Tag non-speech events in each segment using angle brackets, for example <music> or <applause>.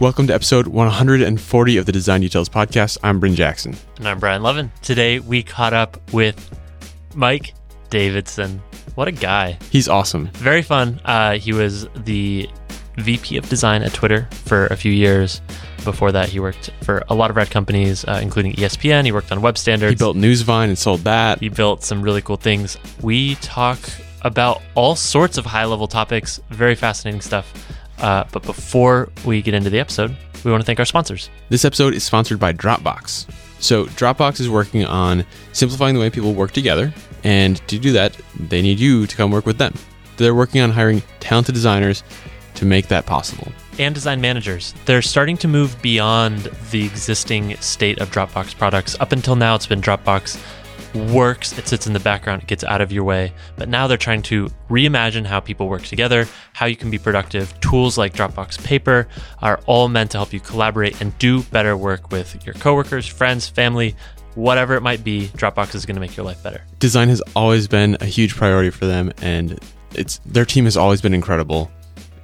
Welcome to episode 140 of the Design Details Podcast. I'm Bryn Jackson. And I'm Brian Lovin. Today we caught up with Mike Davidson. What a guy. He's awesome. Very fun. Uh, he was the VP of design at Twitter for a few years. Before that, he worked for a lot of rad companies, uh, including ESPN. He worked on web standards. He built Newsvine and sold that. He built some really cool things. We talk about all sorts of high level topics, very fascinating stuff. Uh, but before we get into the episode, we want to thank our sponsors. This episode is sponsored by Dropbox. So, Dropbox is working on simplifying the way people work together. And to do that, they need you to come work with them. They're working on hiring talented designers to make that possible. And design managers. They're starting to move beyond the existing state of Dropbox products. Up until now, it's been Dropbox works, it sits in the background, it gets out of your way. But now they're trying to reimagine how people work together, how you can be productive. Tools like Dropbox Paper are all meant to help you collaborate and do better work with your coworkers, friends, family, whatever it might be. Dropbox is going to make your life better. Design has always been a huge priority for them, and it's their team has always been incredible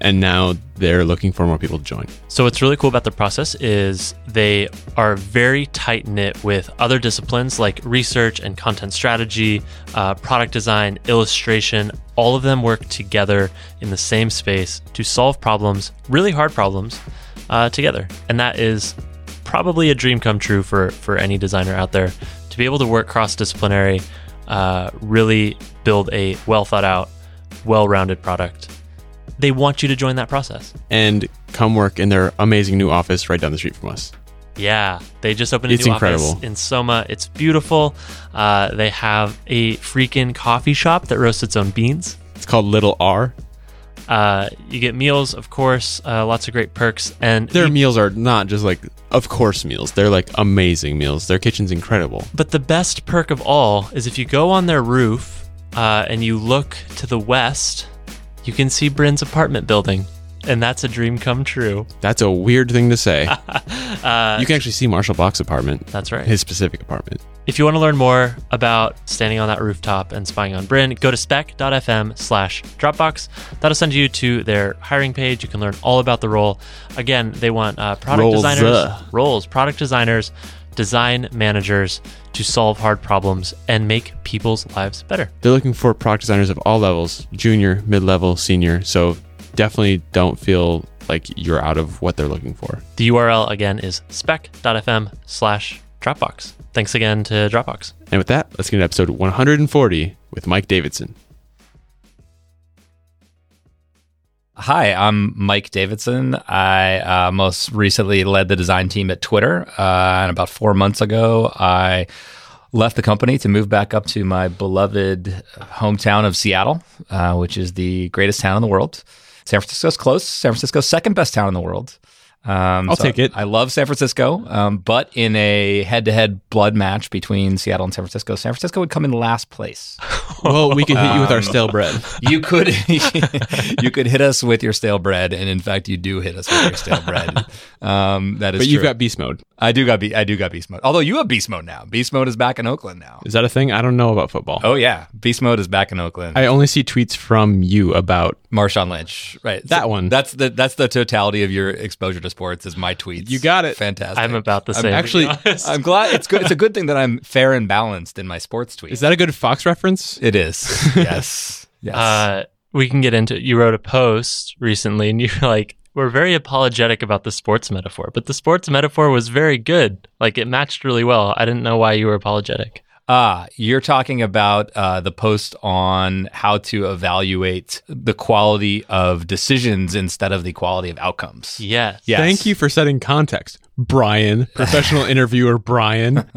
and now they're looking for more people to join. So what's really cool about the process is they are very tight knit with other disciplines like research and content strategy, uh, product design, illustration. All of them work together in the same space to solve problems, really hard problems, uh, together, and that is probably a dream come true for for any designer out there to be able to work cross disciplinary, uh, really build a well thought out, well rounded product they want you to join that process and come work in their amazing new office right down the street from us. Yeah, they just opened a it's new incredible. office in Soma. It's beautiful. Uh, they have a freaking coffee shop that roasts its own beans. It's called Little R. Uh, you get meals, of course, uh, lots of great perks, and their meals are not just like of course meals. They're like amazing meals. Their kitchen's incredible. But the best perk of all is if you go on their roof uh, and you look to the west you can see Bryn's apartment building. And that's a dream come true. <laughs> That's a weird thing to say. <laughs> uh, you can actually see Marshall Bock's apartment. That's right. His specific apartment. If you want to learn more about standing on that rooftop and spying on Bryn, go to spec.fm slash Dropbox. That'll send you to their hiring page. You can learn all about the role. Again, they want uh, product roles, designers, uh. roles, product designers, design managers to solve hard problems and make people's lives better. They're looking for product designers of all levels junior, mid level, senior. So definitely don't feel like you're out of what they're looking for. The URL again is spec.fm slash Dropbox. Thanks again to Dropbox. And with that, let's get into episode 140 with Mike Davidson. Hi, I'm Mike Davidson. I uh, most recently led the design team at Twitter. Uh, and about four months ago, I left the company to move back up to my beloved hometown of Seattle, uh, which is the greatest town in the world. San Francisco's close. San Francisco's second best town in the world. Um, I'll so take it. I love San Francisco, um, but in a head-to-head blood match between Seattle and San Francisco, San Francisco would come in last place. <laughs> well, we could hit you with our um, stale bread. <laughs> You could, <laughs> you could hit us with your stale bread, and in fact, you do hit us with your stale bread. Um, that is. But you've true. got beast mode. I do got be- I do got beast mode. Although you have beast mode now. Beast mode is back in Oakland now. Is that a thing? I don't know about football. Oh yeah, beast mode is back in Oakland. I only see tweets from you about Marshawn Lynch. Right, that so one. That's the that's the totality of your exposure to sports is my tweets. You got it. Fantastic. I'm about the same. I'm actually, <laughs> I'm glad it's good. It's a good thing that I'm fair and balanced in my sports tweets. Is that a good Fox reference? It is. <laughs> yes. Yes. Uh, we can get into. It. You wrote a post recently, and you're <laughs> like we're very apologetic about the sports metaphor, but the sports metaphor was very good. Like it matched really well. I didn't know why you were apologetic. Ah, you're talking about uh, the post on how to evaluate the quality of decisions instead of the quality of outcomes. Yes. yes. Thank you for setting context, Brian, professional <laughs> interviewer Brian.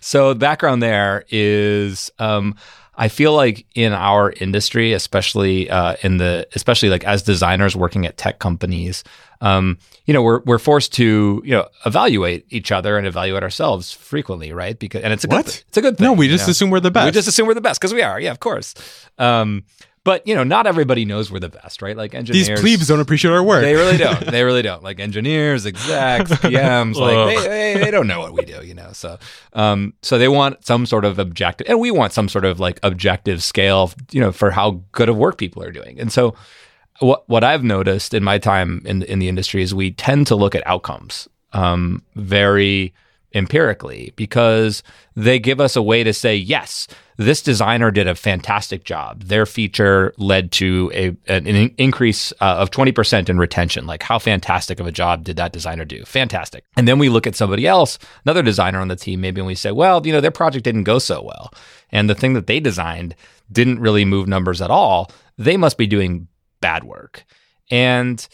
so, background there is um, I feel like in our industry, especially uh, in the, especially like as designers working at tech companies, um, you know, we're we're forced to you know evaluate each other and evaluate ourselves frequently, right? Because and it's a what? good, it's a good thing. No, we just you know? assume we're the best. We just assume we're the best because we are. Yeah, of course. Um, but you know, not everybody knows we're the best, right? Like engineers, these plebes don't appreciate our work. They really <laughs> don't. they really don't. Like engineers, execs, <laughs> PMs, like they, they, they, don't know what we do, you know. So, um, so they want some sort of objective, and we want some sort of like objective scale, you know, for how good of work people are doing. And so, what what I've noticed in my time in in the industry is we tend to look at outcomes um, very empirically because they give us a way to say yes this designer did a fantastic job. Their feature led to a an increase uh, of 20% in retention. Like how fantastic of a job did that designer do? Fantastic. And then we look at somebody else another designer on the team maybe and we say well you know their project didn't go so well. And the thing that they designed didn't really move numbers at all. They must be doing bad work. And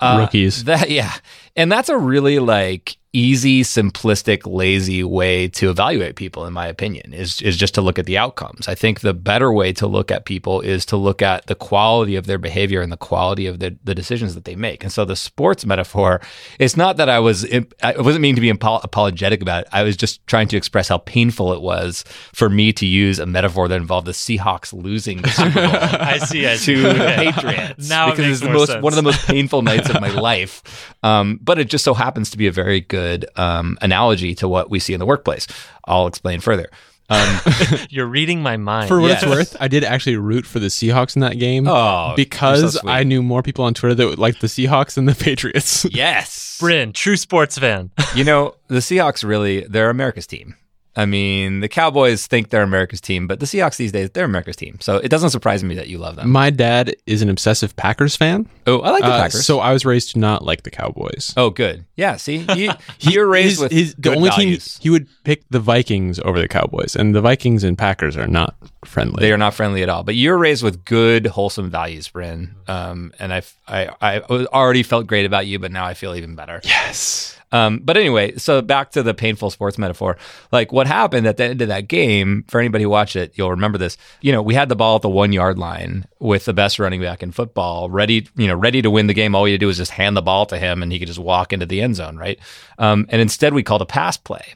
uh, rookies. that yeah. And that's a really like easy, simplistic, lazy way to evaluate people, in my opinion, is is just to look at the outcomes. I think the better way to look at people is to look at the quality of their behavior and the quality of the, the decisions that they make. And so the sports metaphor, it's not that I was I wasn't meaning to be apologetic about it. I was just trying to express how painful it was for me to use a metaphor that involved the Seahawks losing the Super Bowl. <laughs> I see, I see. to the Patriots. now because it it's the most sense. one of the most painful nights of my life. Um, but it just so happens to be a very good good um, analogy to what we see in the workplace. I'll explain further. Um, <laughs> You're reading my mind. For what yes. it's worth, I did actually root for the Seahawks in that game. Oh, because so I knew more people on Twitter that liked the Seahawks than the Patriots. <laughs> yes, Bryn, true sports fan. you know the Seahawks really they're America's team. I mean, the Cowboys think they're America's team, but the Seahawks these days, they're America's team. So it doesn't surprise me that you love them. My dad is an obsessive Packers fan. Oh, I like the uh, Packers. So I was raised to not like the Cowboys. Oh, good. Yeah, see? <laughs> You, you're raised with his, The only values. team he would pick the Vikings over the Cowboys, and the Vikings and Packers are not friendly. They are not friendly at all. But you're raised with good, wholesome values, Bryn. Um, and I, I, I already felt great about you, but now I feel even better. Yes. Um, but anyway, so back to the painful sports metaphor. Like what happened at the end of that game, for anybody who watched it, you'll remember this. You know, we had the ball at the one yard line with the best running back in football, ready, you know, ready to win the game. All we had to do was just hand the ball to him and he could just walk into the end zone, right? Um, and instead we called a pass play.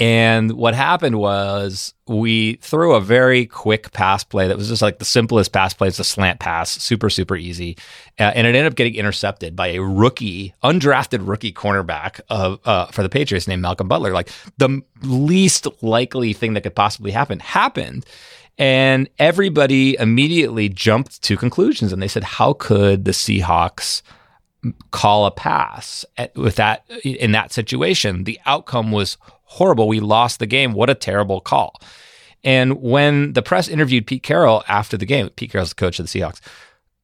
And what happened was we threw a very quick pass play that was just like the simplest pass play. It's a slant pass, super, super easy. Uh, and it ended up getting intercepted by a rookie, undrafted rookie cornerback of, uh, for the Patriots named Malcolm Butler. Like the least likely thing that could possibly happen happened. And everybody immediately jumped to conclusions and they said, how could the Seahawks call a pass at, with that in that situation? The outcome was horrible. We lost the game. What a terrible call. And when the press interviewed Pete Carroll after the game, Pete Carroll's the coach of the Seahawks.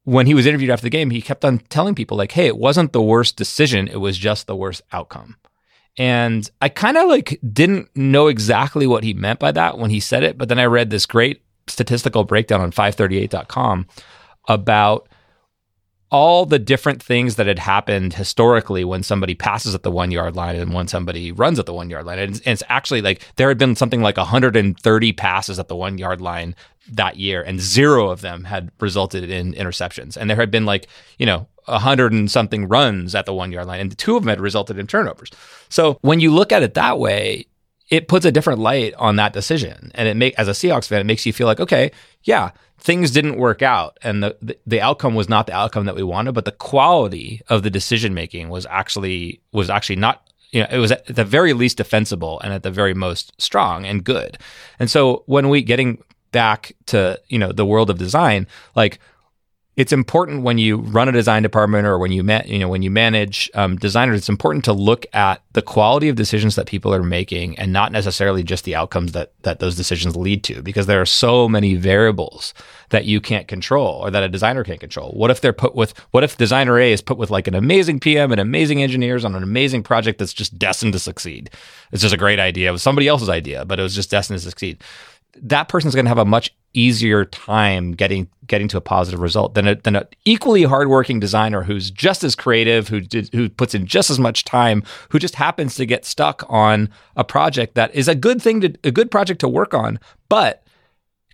When he was interviewed after the game, he kept on telling people, like, hey, it wasn't the worst decision, it was just the worst outcome. And I kind of like didn't know exactly what he meant by that when he said it, but then I read this great statistical breakdown on 538.com about all the different things that had happened historically when somebody passes at the one yard line and when somebody runs at the one yard line. And it's, it's, actually like there had been something like 130 passes at the one yard line that year, and zero of them had resulted in interceptions. And there had been like, you know, hundred and something runs at the one yard line, and two of them had resulted in turnovers. So when you look at it that way, it puts a different light on that decision. And it make as a Seahawks fan, it makes you feel like, okay, yeah, things didn't work out and the, the, the outcome was not the outcome that we wanted, but the quality of the decision making was actually was actually not you know, it was at the very least defensible and at the very most strong and good. And so when we getting back to, you know, the world of design, like it's important when you run a design department or when you you know when you manage um, designers it's important to look at the quality of decisions that people are making and not necessarily just the outcomes that that those decisions lead to because there are so many variables that you can't control or that a designer can't control. What if they're put with what if designer A is put with like an amazing PM and amazing engineers on an amazing project that's just destined to succeed? It's just a great idea. It was somebody else's idea but it was just destined to succeed that person's going to have a much easier time getting getting to a positive result than a, than an equally hardworking designer who's just as creative, who did, who puts in just as much time, who just happens to get stuck on a project that is a good thing to a good project to work on, but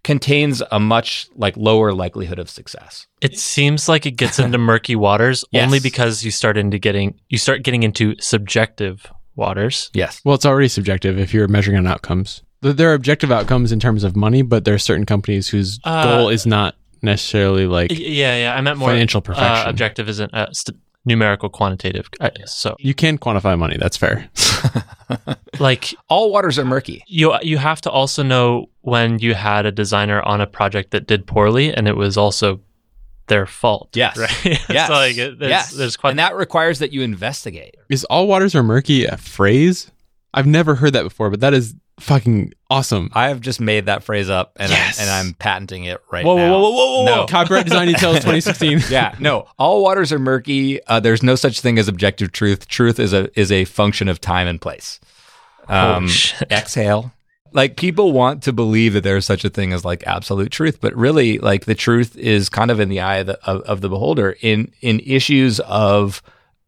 contains a much like lower likelihood of success. It seems like it gets into <laughs> murky waters yes. only because you start into getting you start getting into subjective waters. Yes. Well, it's already subjective if you're measuring on outcomes there are objective outcomes in terms of money, but there are certain companies whose uh, goal is not necessarily like yeah, yeah. I meant more financial uh, perfection. Uh, objective isn't uh, st- numerical, quantitative. Uh, so you can quantify money. That's fair. <laughs> like all waters are murky. You you have to also know when you had a designer on a project that did poorly, and it was also their fault. Yes. Right. <laughs> Yes. so like it, there's, yes. there's quite and that requires that you investigate. Is all waters are murky a phrase? I've never heard that before, but that is fucking awesome. I have just made that phrase up and, Yes. I'm, and I'm patenting it right whoa, now. whoa, whoa, whoa, whoa, No. whoa. Copyright Design Details <laughs> 2016. yeah, no. All waters are murky. Uh, there's no such thing as objective truth. Truth is a is a function of time and place. Um, exhale. Like people want to believe that there's such a thing as like absolute truth, but really, like the truth is kind of in the eye of the, of, of the beholder in in issues of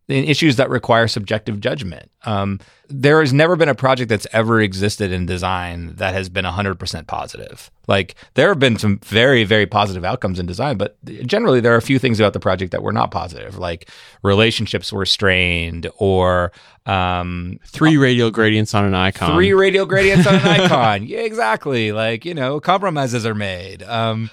in issues that require subjective judgment. Um, there has never been a project that's ever existed in design that has been 100% positive. Like there have been some very, very positive outcomes in design, but generally there are a few things about the project that were not positive, like relationships were strained or um, Three radial gradients on an icon. three radial gradients on an <laughs> icon. Yeah, exactly. Like, you know, compromises are made. Um,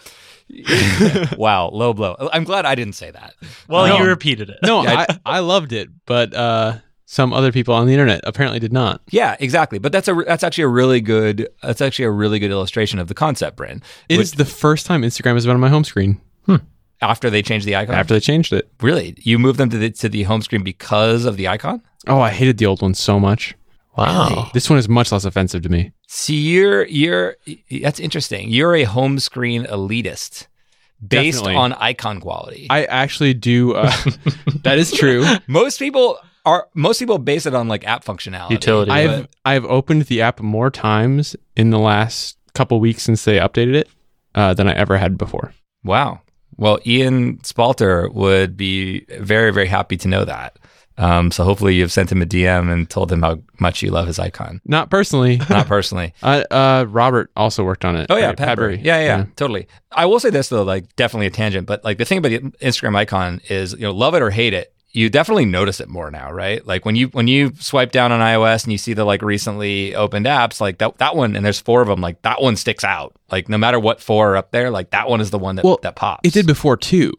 <laughs> wow, low blow. I'm glad I didn't say that. Well, No. you repeated it. No, I, I loved it, but uh, some other people on the internet apparently did not. Yeah, exactly. But that's a that's actually a really good that's actually a really good illustration of the concept, Bryn. It Which- is the first time Instagram has been on my home screen Hmm. after they changed the icon. after they changed it. really, you moved them to the to the home screen because of the icon. Oh, I hated the old one so much. Wow. This one is much less offensive to me. See, you're you're that's interesting. You're a home screen elitist based Definitely. on icon quality. I actually do. Uh, <laughs> that is true. most people are most people base it on like app functionality. Utility. I've I've opened the app more times in the last couple weeks since they updated it uh, than I ever had before. Wow. Well, Ian Spalter would be very, very happy to know that. Um, so hopefully you've sent him a DM and told him how much you love his icon. Not personally. <laughs> Not personally. <laughs> uh, uh, Robert also worked on it. Oh yeah, right? Padbury. Yeah, yeah, yeah, totally. I will say this though, like definitely a tangent, but like the thing about the Instagram icon is, you know, love it or hate it, you definitely notice it more now, right? Like when you when you swipe down on iOS and you see the like recently opened apps, like that that one, and there's four of them, like that one sticks out. Like no matter what four are up there, like that one is the one that Well, that pops. It did before too.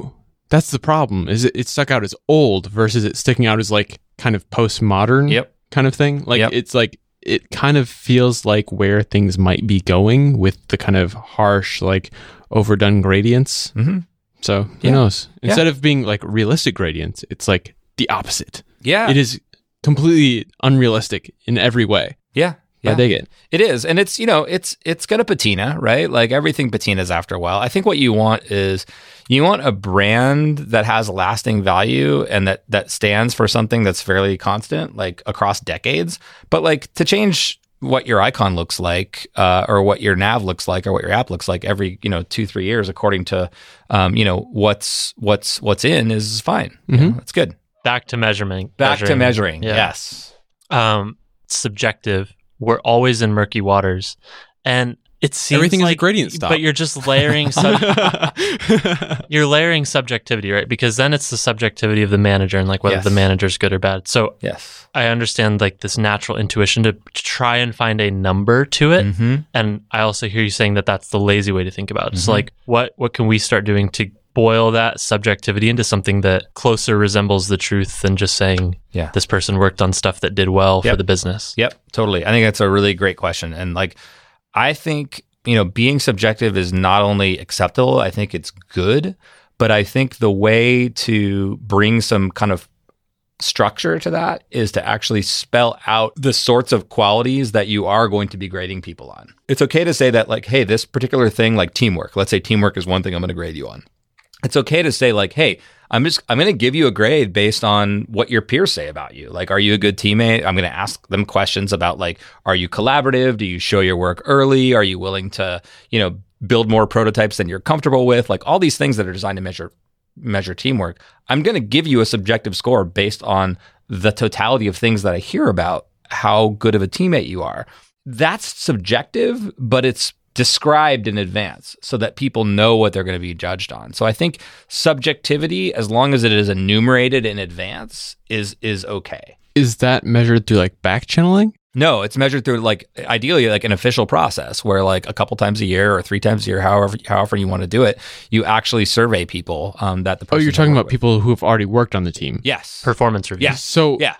That's the problem. Is it, it stuck out as old versus it sticking out as like kind of postmodern Yep. kind of thing. Like Yep. it's like it kind of feels like where things might be going with the kind of harsh like overdone gradients. hmm So who Yeah. knows? Yeah. Instead of being like realistic gradients, it's like the opposite. Yeah. It is completely unrealistic in every way. Yeah. I Yeah. dig it. It is, and it's you know it's it's gonna patina, right? Like everything patinas after a while. I think what you want is you want a brand that has lasting value and that that stands for something that's fairly constant, like across decades. But like to change what your icon looks like, uh, or what your nav looks like, or what your app looks like every you know two three years, according to um, you know what's what's what's in is fine. You know, That's good. Back to measurement. Back to measuring. Yeah. Yes. Um, subjective. We're always in murky waters, and it seems Everything is a like, gradient stop. But you're just layering. Sub- <laughs> <laughs> you're layering subjectivity, right? Because then it's the subjectivity of the manager and like whether Yes. the manager's good or bad. So Yes. I understand like this natural intuition to try and find a number to it. Mm-hmm. And I also hear you saying that that's the lazy way to think about it. So Mhm. like what what can we start doing to boil that subjectivity into something that closer resembles the truth than just saying Yeah. this person worked on stuff that did well for the business. Yep, totally. I think that's a really great question. And like, I think, you know, being subjective is not only acceptable, I think it's good, but I think the way to bring some kind of structure to that is to actually spell out the sorts of qualities that you are going to be grading people on. It's okay to say that, like, hey, this particular thing, like teamwork, let's say teamwork is one thing I'm going to grade you on. It's okay to say, like, hey, I'm just I'm going to give you a grade based on what your peers say about you. Like, are you a good teammate? I'm going to ask them questions about like, are you collaborative? Do you show your work early? Are you willing to, you know, build more prototypes than you're comfortable with? Like all these things that are designed to measure measure teamwork. I'm going to give you a subjective score based on the totality of things that I hear about how good of a teammate you are. That's subjective, but it's described in advance so that people know what they're going to be judged on. So I think subjectivity, as long as it is enumerated in advance, is is okay. Is that measured through like back channeling? No, it's measured through like ideally like an official process where like a couple times a year or three times a year, however however you want to do it, you actually survey people um, that the Oh, you're talking about with. people who have already worked on the team. Yes. Performance review. Yes. So Yeah.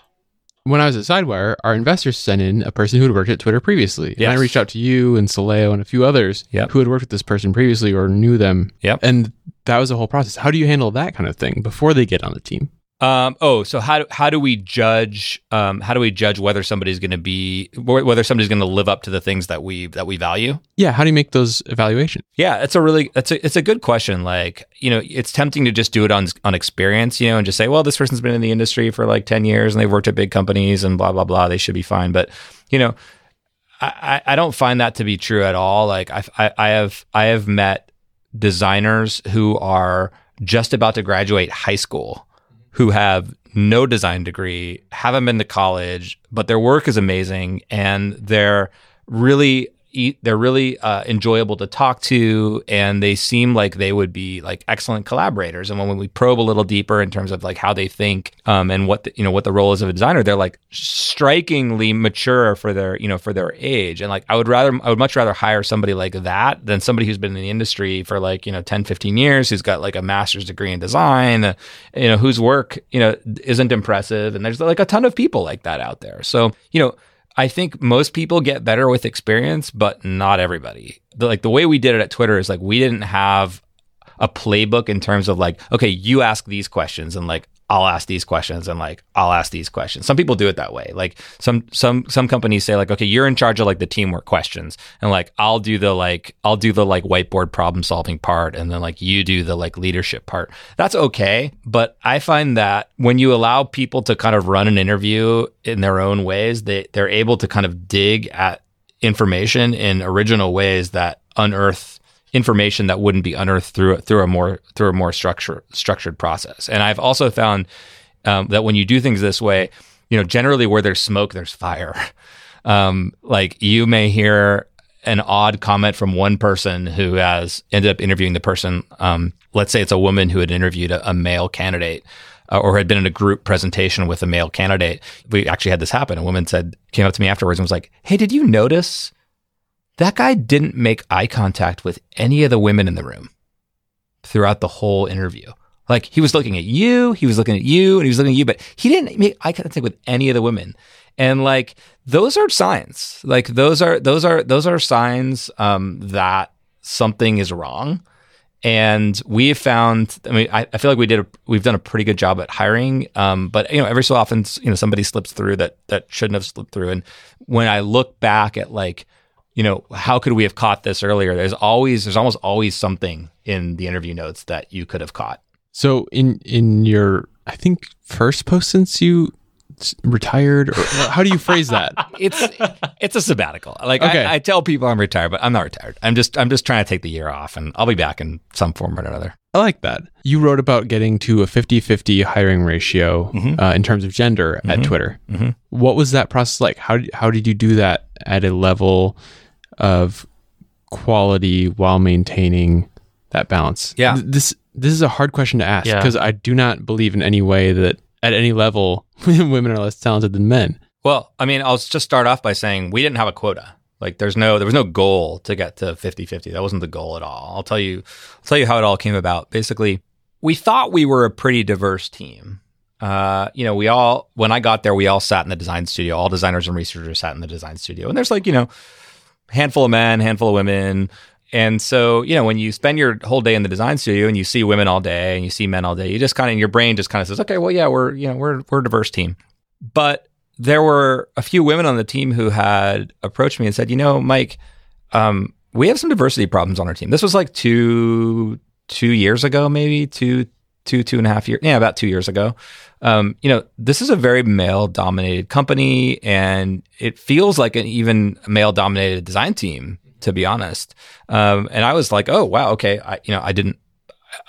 When I was at Sidewire, our investors sent in a person who had worked at Twitter previously. And I reached out to you and Soleio and a few others Yep. who had worked with this person previously or knew them. Yep. And that was the whole process. How do you handle that kind of thing before they get on the team? Um, oh, so how do, how do we judge? Um, how do we judge whether somebody's going to be whether somebody's going to live up to the things that we that we value? Yeah. How do you make those evaluations? Yeah, it's a really it's a it's a good question. Like you know, it's tempting to just do it on on experience, you know, and just say, well, this person's been in the industry for like ten years and they've worked at big companies and blah blah blah. They should be fine. But you know, I I I don't find that to be true at all. Like I I, I have I have met designers who are just about to graduate high school who have no design degree, haven't been to college, but their work is amazing and they're really they're really uh, enjoyable to talk to and they seem like they would be like excellent collaborators. And when we probe a little deeper in terms of like how they think um, and what the, you know what the role is of a designer they're like strikingly mature for their you know for their age. And like I would rather I would much rather hire somebody like that than somebody who's been in the industry for like you know 10 15 years who's got like a master's degree in design uh, you know whose work you know isn't impressive. And there's like a ton of people like that out there. So you know I think most people get better with experience, but not everybody. The, like the way we did it at Twitter is like we didn't have a playbook in terms of like, okay, you ask these questions and like I'll ask these questions and like I'll ask these questions. Some people do it that way. Like some some some companies say like, okay, you're in charge of like the teamwork questions and like I'll do the like I'll do the like whiteboard problem solving part and then like you do the like leadership part. That's okay, but I find that when you allow people to kind of run an interview in their own ways, they they're able to kind of dig at information in original ways that unearth information that wouldn't be unearthed through through a more through a more structure, structured process. And I've also found um, that when you do things this way, you know, generally where there's smoke, there's fire. <laughs> Um, like you may hear an odd comment from one person who has ended up interviewing the person. Um, let's say it's a woman who had interviewed a, a male candidate. Uh, or had been in a group presentation with a male candidate. We actually had this happen. A woman said, came up to me afterwards and was like, Hey, did you notice that guy didn't make eye contact with any of the women in the room throughout the whole interview. Like he was looking at you, he was looking at you, and he was looking at you, but he didn't make eye contact with any of the women. And like those are signs. Like those are those are those are signs um, that something is wrong. And we have found. I mean, I, I feel like we did. A, we've done a pretty good job at hiring. Um, but you know, every so often, you know, somebody slips through that that shouldn't have slipped through. And when I look back at like you know, how could we have caught this earlier? There's always, there's almost always something in the interview notes that you could have caught. So in in your I think first post since you retired or <laughs> how do you phrase that? It's, it's a sabbatical. Like Okay. I, I tell people I'm retired, but I'm not retired. I'm just, I'm just trying to take the year off, and I'll be back in some form or another. I like that. You wrote about getting to a 50-50 hiring ratio Mhm. uh, in terms of gender at Mhm. Twitter. Mhm. What was that process like? How how did you do that at a level of quality while maintaining that balance? Yeah. Th- This this is a hard question to ask Yeah. because I do not believe in any way that at any level <laughs> women are less talented than men. Well, I mean, I'll just start off by saying we didn't have a quota. Like there's no there was no goal to get to 50-50. That wasn't the goal at all. I'll tell you I'll tell you how it all came about. Basically, we thought we were a pretty diverse team. Uh, you know, we all when I got there, we all sat in the design studio. All designers and researchers sat in the design studio. And there's like, you know, handful of men, handful of women. And so, you know, when you spend your whole day in the design studio and you see women all day and you see men all day, you just kind of your brain just kind of says, okay, well, yeah, we're you know we're we're a diverse team. But there were a few women on the team who had approached me and said, you know, Mike, um, we have some diversity problems on our team. This was like two two years ago, maybe two two two and a half years, yeah, about two years ago. Um, you know, this is a very male dominated company, and it feels like an even male dominated design team, to be honest. Um, and I was like, oh wow, okay, I you know I didn't.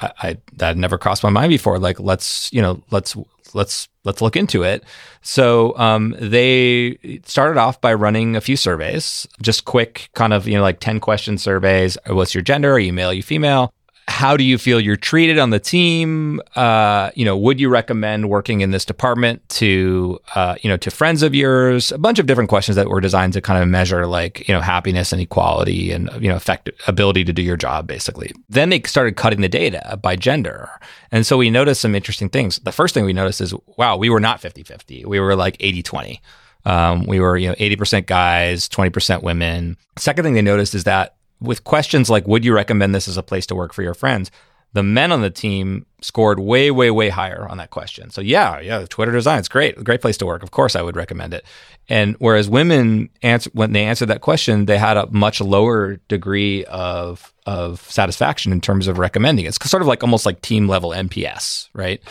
I, I that never crossed my mind before. Like, let's you know, let's let's let's look into it. So um, they started off by running a few surveys, just quick, kind of you know like ten question surveys. What's your gender? Are you male? Are you female? How do you feel you're treated on the team? Uh, you know, would you recommend working in this department to, uh, you know, to friends of yours? A bunch of different questions that were designed to kind of measure like, you know, happiness and equality and, you know, effect ability to do your job, basically. Then they started cutting the data by gender. And so we noticed some interesting things. The first thing we noticed is, wow, we were not 50 50. We were like 80 20. Um, we were, you know, 80% guys, 20% women. Second thing they noticed is that with questions like, would you recommend this as a place to work for your friends? The men on the team scored way, way, way higher on that question. So yeah, yeah, Twitter design, it's great, great place to work. Of course, I would recommend it. And whereas women answer when they answered that question, they had a much lower degree of of satisfaction in terms of recommending it. It's sort of like almost like team level NPS, right?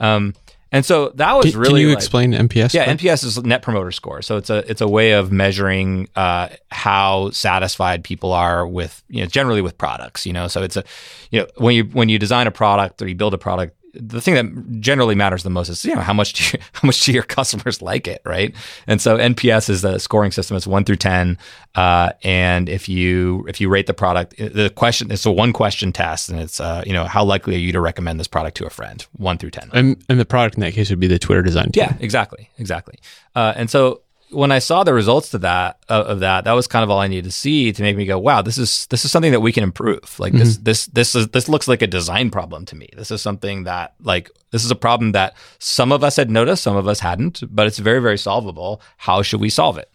Um, and so that was Can, really. can you like- explain NPS? yeah, Brent? NPS is Net Promoter Score. So it's a it's a way of measuring uh, how satisfied people are with you know generally with products. You know, so it's a you know when you when you design a product or you build a product, the thing that generally matters the most is you know how much do you, <laughs> how much do your customers like it, right? And so NPS is the scoring system. It's one through ten, uh, and if you if you rate the product, the question it's a one question test, and it's uh, you know how likely are you to recommend this product to a friend, one through ten. And, and the product in that case would be the Twitter design team. Yeah, exactly, exactly. Uh, and so when I saw the results to that uh, of that, that was kind of all I needed to see to make me go, "Wow, this is this is something that we can improve." Like this this this is this looks like a design problem to me. This is something that like this is a problem that some of us had noticed, some of us hadn't, but it's very very solvable. How should we solve it?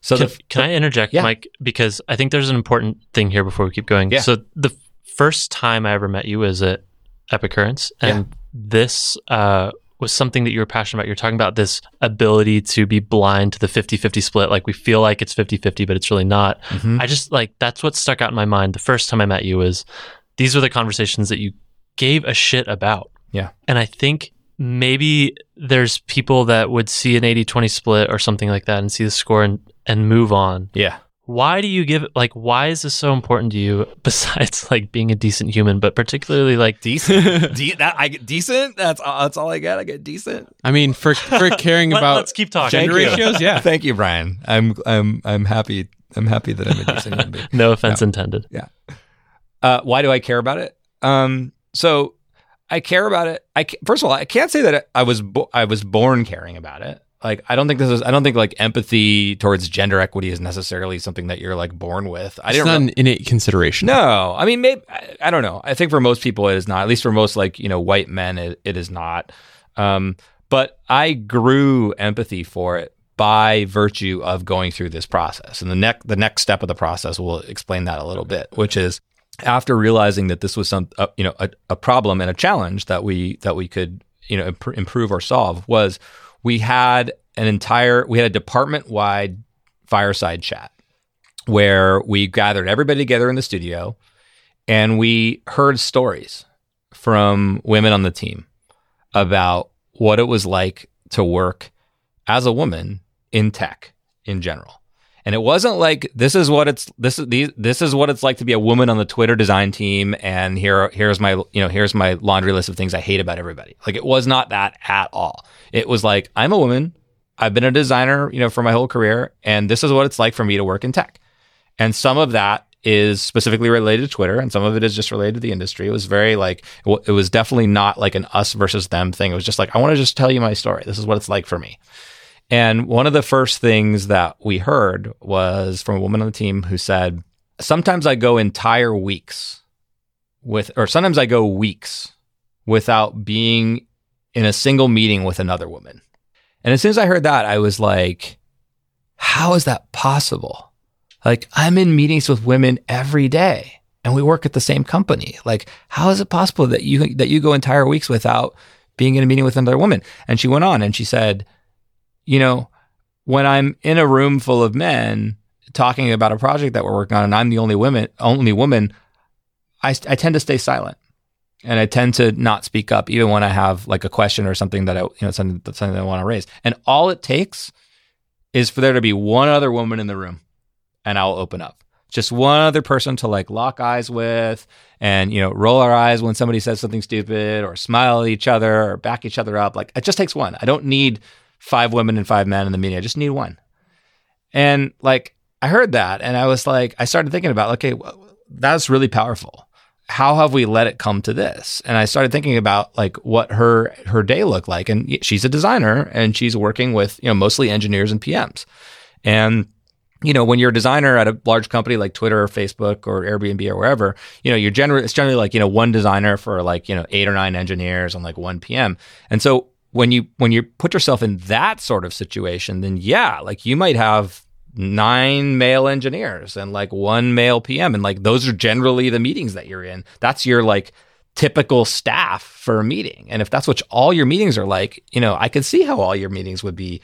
So Can, the, can I interject, Yeah. Mike? Because I think there's an important thing here before we keep going. Yeah. So the first time I ever met you was at Epicurrence, and this uh, was something that you were passionate about. You're talking about this ability to be blind to the 50-50 split. Like we feel like it's 50-50, but it's really not. Mhm. I just like that's what stuck out in my mind the first time I met you is these were the conversations that you gave a shit about. Yeah. And I think maybe there's people that would see an 80-20 split or something like that and see the score and, and move on. yeah. Why do you give it like why is this so important to you <laughs> besides like being a decent human, but particularly like Decent, <laughs> De- that I get decent. That's all, that's all I get. I get decent. I mean, for for caring <laughs> Let- about let's keep talking. gender ratios, yeah. Thank you, Brian. I'm I'm I'm happy. I'm happy that I'm a decent human being. no offense intended. Yeah uh, why do I care about it? Um, so I care about it. I first of all, I can't say that I was bo- I was born caring about it. Like I don't think this is. I don't think like empathy towards gender equity is necessarily something that you're like born with. I It's not an innate consideration. no, I mean, maybe I, I don't know. I think for most people it is not. At least for most like you know white men, it, it is not. Um, but I grew empathy for it by virtue of going through this process. And the next the next step of the process will explain that a little bit, which is after realizing that this was some uh, you know a, a problem and a challenge that we that we could you know imp- improve or solve was we had an entire we had a department wide fireside chat where we gathered everybody together in the studio and we heard stories from women on the team about what it was like to work as a woman in tech in general. And it wasn't like this is what it's this is these this is what it's like to be a woman on the Twitter design team and here here's my you know here's my laundry list of things I hate about everybody. Like it was not that at all. It was like I'm a woman, I've been a designer, you know, for my whole career and this is what it's like for me to work in tech. And some of that is specifically related to Twitter, and some of it is just related to the industry. It was very like, it was definitely not like an us versus them thing. It was just like, I want to just tell you my story. This is what it's like for me. And one of the first things that we heard was from a woman on the team who said, Sometimes I go entire weeks with, or sometimes I go weeks without being in a single meeting with another woman. And as soon as I heard that, I was like, How is that possible? Like I'm in meetings with women every day and we work at the same company. Like how is it possible that you that you go entire weeks without being in a meeting with another woman? And she went on and she said, you know, when I'm in a room full of men talking about a project that we're working on and I'm the only woman only woman, I I tend to stay silent. And I tend to not speak up even when I have like a question or something that I you know something something that I want to raise. And all it takes is for there to be one other woman in the room and I'll open up. Just one other person to like lock eyes with and, you know, roll our eyes when somebody says something stupid or smile at each other or back each other up. Like it just takes one. I don't need five women and five men in the meeting. I just need one. And like I heard that and I was like, I started thinking about, okay, that's really powerful. how have we let it come to this? And I started thinking about like what her her day looked like. And she's a designer and she's working with, you know, mostly engineers and PMs. And you know, when you're a designer at a large company like Twitter or Facebook or Airbnb or wherever, you know, you're generally it's generally like, you know, one designer for like, you know, eight or nine engineers and like one PM. And so when you when you put yourself in that sort of situation, then yeah, like you might have nine male engineers and like one male PM. And like those are generally the meetings that you're in. That's your like typical staff for a meeting. And if that's what all your meetings are like, you know, I could see how all your meetings would be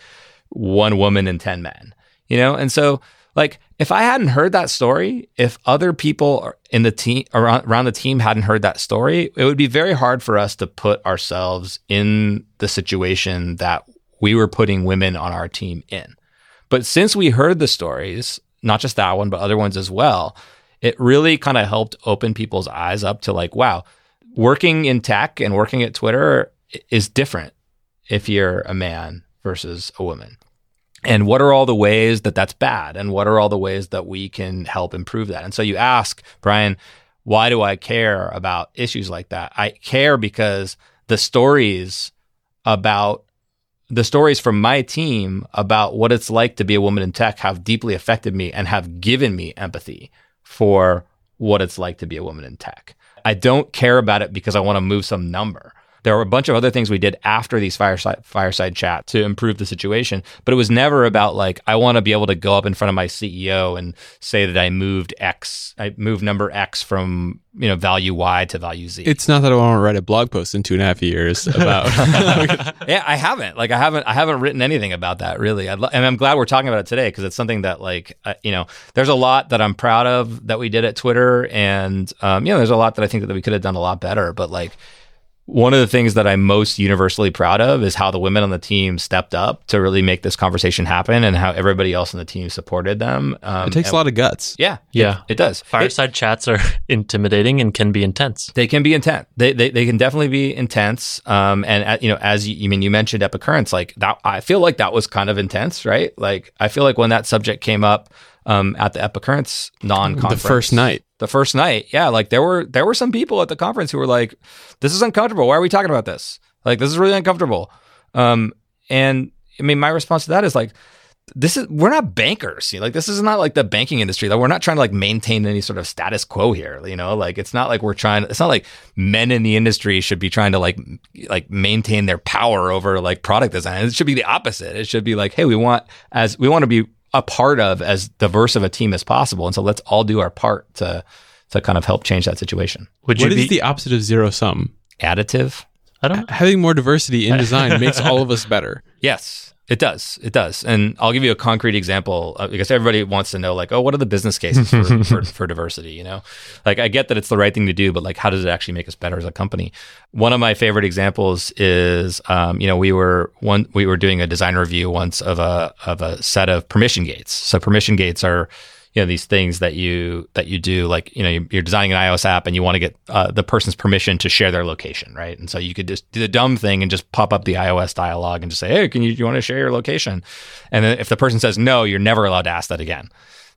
one woman and 10 men, you know? And so like if I hadn't heard that story, if other people in the team around, around the team hadn't heard that story, it would be very hard for us to put ourselves in the situation that we were putting women on our team in. But since we heard the stories, not just that one, but other ones as well, it really kind of helped open people's eyes up to like, wow, working in tech and working at Twitter is different if you're a man versus a woman. And what are all the ways that that's bad? And what are all the ways that we can help improve that? And so you ask, Brian, why do I care about issues like that? I care because the stories about the stories from my team about what it's like to be a woman in tech have deeply affected me and have given me empathy for what it's like to be a woman in tech. I don't care about it because I want to move some number. There were a bunch of other things we did after these fireside fireside chat to improve the situation, but it was never about like I want to be able to go up in front of my CEO and say that I moved X, I moved number X from you know value Y to value Z. It's not that I want to write a blog post in two and a half years about. <laughs> <laughs> yeah, I haven't. Like I haven't. I haven't written anything about that really. I'd lo- and I'm glad we're talking about it today because it's something that like uh, you know there's a lot that I'm proud of that we did at Twitter, and um, you know there's a lot that I think that we could have done a lot better, but like one of the things that I'm most universally proud of is how the women on the team stepped up to really make this conversation happen and how everybody else on the team supported them. Um, it takes and, a lot of guts. Yeah. Yeah. It, it does. Fireside it, chats are <laughs> intimidating and can be intense. They can be intense. They, they, they can definitely be intense. Um, and, uh, you know, as you, you mean, you mentioned Epicurrence, like that, I feel like that was kind of intense, right? Like, I feel like when that subject came up, um, at the Epicurrence non-conference. The first night. The first night, yeah. Like there were there were some people at the conference who were like, "This is uncomfortable. Why are we talking about this? Like this is really uncomfortable." Um, and I mean, my response to that is like, this is we're not bankers. You know? Like this is not like the banking industry. Like we're not trying to like maintain any sort of status quo here. You know, like it's not like we're trying. It's not like men in the industry should be trying to like like maintain their power over like product design. It should be the opposite. It should be like, hey, we want as we want to be a part of as diverse of a team as possible. And so let's all do our part to to kind of help change that situation. Would you what be, the opposite of zero sum? Additive. I don't having more diversity in design makes all of us better. <laughs> Yes. It does. It does. And I'll give you a concrete example uh, because everybody wants to know, like, oh, what are the business cases for, <laughs> for, for, diversity? You know, like I get that it's the right thing to do, but like, how does it actually make us better as a company? One of my favorite examples is, um, you know, we were one, we were doing a design review once of a, of a set of permission gates. So permission gates are, you know these things that you that you do like you know you're designing an ios app and you want to get uh, the person's permission to share their location right? And so you could just do the dumb thing and just pop up the ios dialog and just say hey can you, you want to share your location? And then if the person says no you're never allowed to ask that again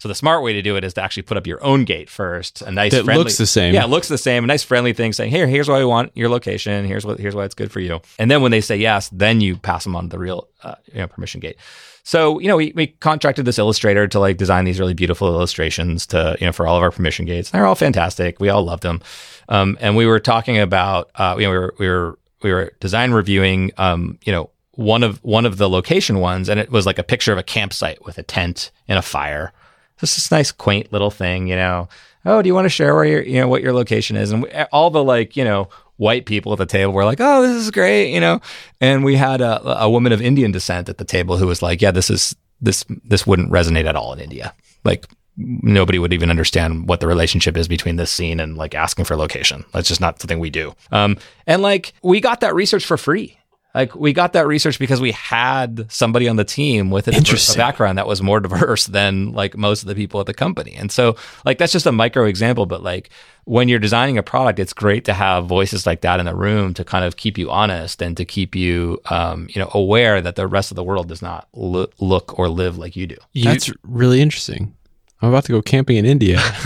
so the smart way to do it is to actually put up your own gate first. A nice, that friendly, looks the same. Yeah, it looks the same. A nice friendly thing saying, "Here, here's why we want your location. Here's what, here's why it's good for you." And then when they say yes, then you pass them on to the real, uh, you know, permission gate. So, you know, we, we contracted this illustrator to like design these really beautiful illustrations to, you know, for all of our permission gates. They're all fantastic. We all loved them. Um, and we were talking about, uh, you know, we were, we were, we were design reviewing, um, you know, one of, one of the location ones. And it was like a picture of a campsite with a tent and a fire. Just this nice, quaint little thing, you know. Oh, do you want to share where your, you know, what your location is? And we, all the like, you know, white people at the table were like, "Oh, this is great," you know. And we had a, a woman of Indian descent at the table who was like, "Yeah, this is this this wouldn't resonate at all in India. Like nobody would even understand what the relationship is between this scene and like asking for location. That's just not something we do." Um, and like we got that research for free. Like we got that research because we had somebody on the team with a, diverse, background that was more <laughs> diverse than like most of the people at the company. And so like that's just a micro example, but like when you're designing a product, it's great to have voices like that in the room to kind of keep you honest and to keep you, um, you know, aware that the rest of the world does not lo- look or live like you do. That's really interesting. I'm about to go camping in India. <laughs> <laughs>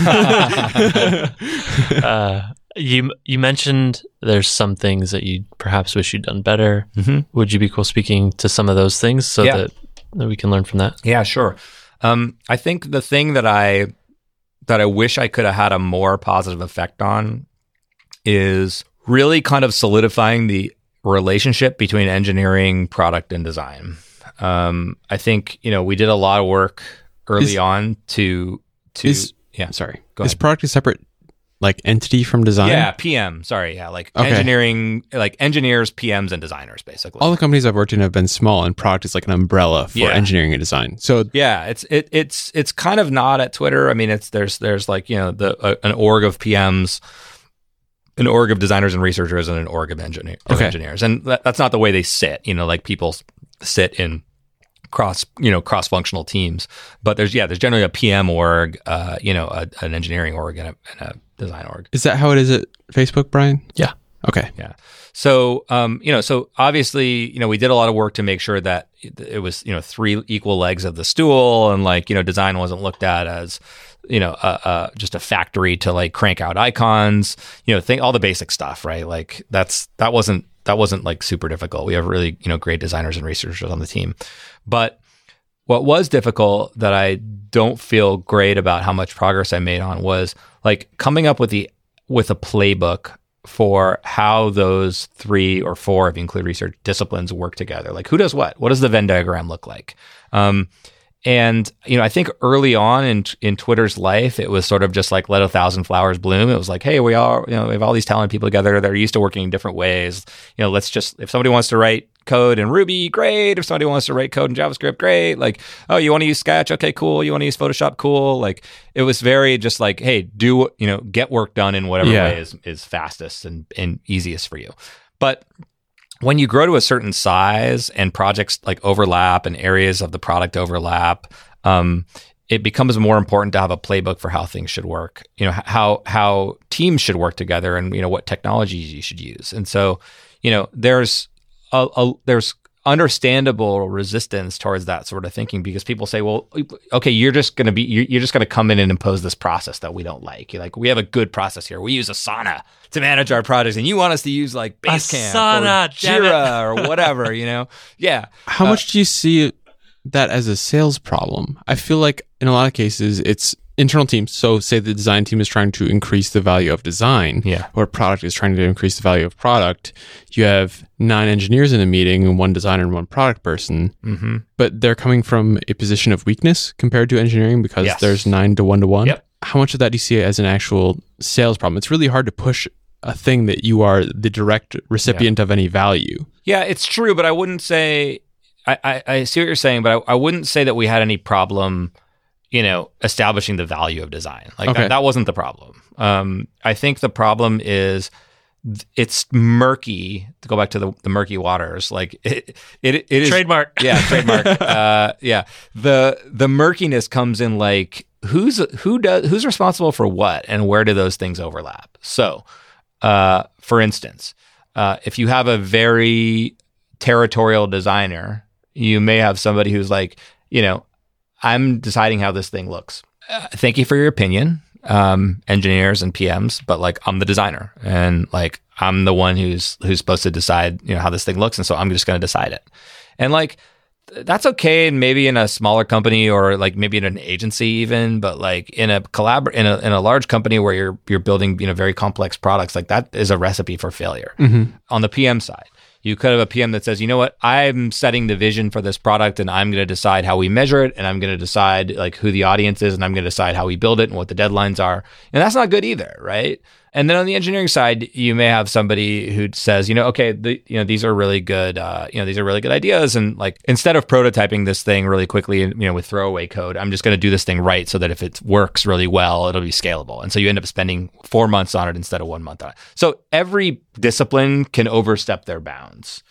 uh, You you mentioned there's some things that you perhaps wish you'd done better. Mhm. Would you be cool speaking to some of those things so Yeah. that, that we can learn from that? Yeah, sure. Um, I think the thing that I that I wish I could have had a more positive effect on is really kind of solidifying the relationship between engineering, product, and design. Um, I think you know we did a lot of work early Is- on to to Is- yeah Sorry. Go Is ahead. product a separate like entity from design? yeah PM sorry yeah like Okay. engineering like engineers PMs and designers basically All the companies I've worked in have been small, and product is like an umbrella for Yeah. engineering and design. So Yeah, it's it, it's it's kind of not at Twitter. I mean, it's there's there's like you know the uh, an org of PMs, an org of designers and researchers, and an org of, engineer, of Okay. engineers, and that, that's not the way they sit. You know, like people sit in cross you know cross functional teams, but there's yeah there's generally a PM org, uh, you know, a, an engineering org and a, and a design org. is that how it is at Facebook, Brian? Yeah. Okay. Yeah. So, um, you know, so obviously, you know, we did a lot of work to make sure that it it was, you know, three equal legs of the stool, and like, you know, design wasn't looked at as, you know, uh, uh, just a factory to like crank out icons, you know, think all the basic stuff, right? Like that's that wasn't that wasn't like super difficult. We have really, you know, great designers and researchers on the team, but what was difficult that I don't feel great about how much progress I made on was like coming up with the with a playbook for how those three or four, if you include research disciplines, work together. Like who does what? What does the Venn diagram look like? Um, and you know, I think early on in in Twitter's life, it was sort of just like let a thousand flowers bloom. It was like, hey, we all you know we have all these talented people together that are used to working in different ways. You know, let's just if somebody wants to write code in Ruby, great. If somebody wants to write code in JavaScript, great. Like, oh, you want to use Sketch? Okay, cool. You want to use Photoshop? Cool. Like, it was very just like, hey, do you know, get work done in whatever Yeah. way is is fastest and and easiest for you. But when you grow to a certain size and projects like overlap and areas of the product overlap, um, it becomes more important to have a playbook for how things should work. You know how how teams should work together, and you know what technologies you should use. And so, you know, there's a, a there's understandable resistance towards that sort of thinking because people say, well, okay, you're just going to be, you're, you're just going to come in and impose this process that we don't like. You're like, we have a good process here. We use Asana to manage our projects and you want us to use like Basecamp Asana, or. Jira or whatever, you know? <laughs> Yeah. How Uh, much do you see that as a sales problem? I feel like in a lot of cases it's internal teams. So say the design team is trying to increase the value of design, Yeah. or product is trying to increase the value of product. You have nine engineers in a meeting and one designer and one product person, Mm-hmm. but they're coming from a position of weakness compared to engineering because Yes. there's nine to one to one. Yep. How much of that do you see as an actual sales problem? It's really hard to push a thing that you are the direct recipient of any value. Yeah, it's true, but I wouldn't say. I, I, I see what you're saying, but I, I wouldn't say that we had any problem, you know, establishing the value of design. Like Okay. that, that wasn't the problem. Um, I think the problem is th- it's murky. To go back to the, the murky waters, like <laughs> it, it, it is Trademark. <laughs> yeah, trademark. uh, yeah, the the murkiness comes in like who's who does who's responsible for what and where do those things overlap. So, uh, for instance, uh, if you have a very territorial designer, you may have somebody who's like, you know, I'm deciding how this thing looks. Uh, thank you for your opinion, um, engineers and PMs, but like I'm the designer and like I'm the one who's who's supposed to decide, you know, how this thing looks, and so I'm just going to decide it. And like th- that's okay, and maybe in a smaller company or like maybe in an agency even, but like in a collabor in a in a large company where you're you're building you know very complex products, like that is a recipe for failure. On the PM side, you could have a PM that says, you know what, I'm setting the vision for this product, and I'm going to decide how we measure it, and I'm going to decide like who the audience is, and I'm going to decide how we build it and what the deadlines are, and that's not good either, right? And then on the engineering side, you may have somebody who says, you know, okay, the, you know, these are really good, uh, you know, these are really good ideas, and like instead of prototyping this thing really quickly, you know, with throwaway code, I'm just going to do this thing right so that if it works really well, it'll be scalable. And so you end up spending four months on it instead of one month on it. So every discipline can overstep their bounds,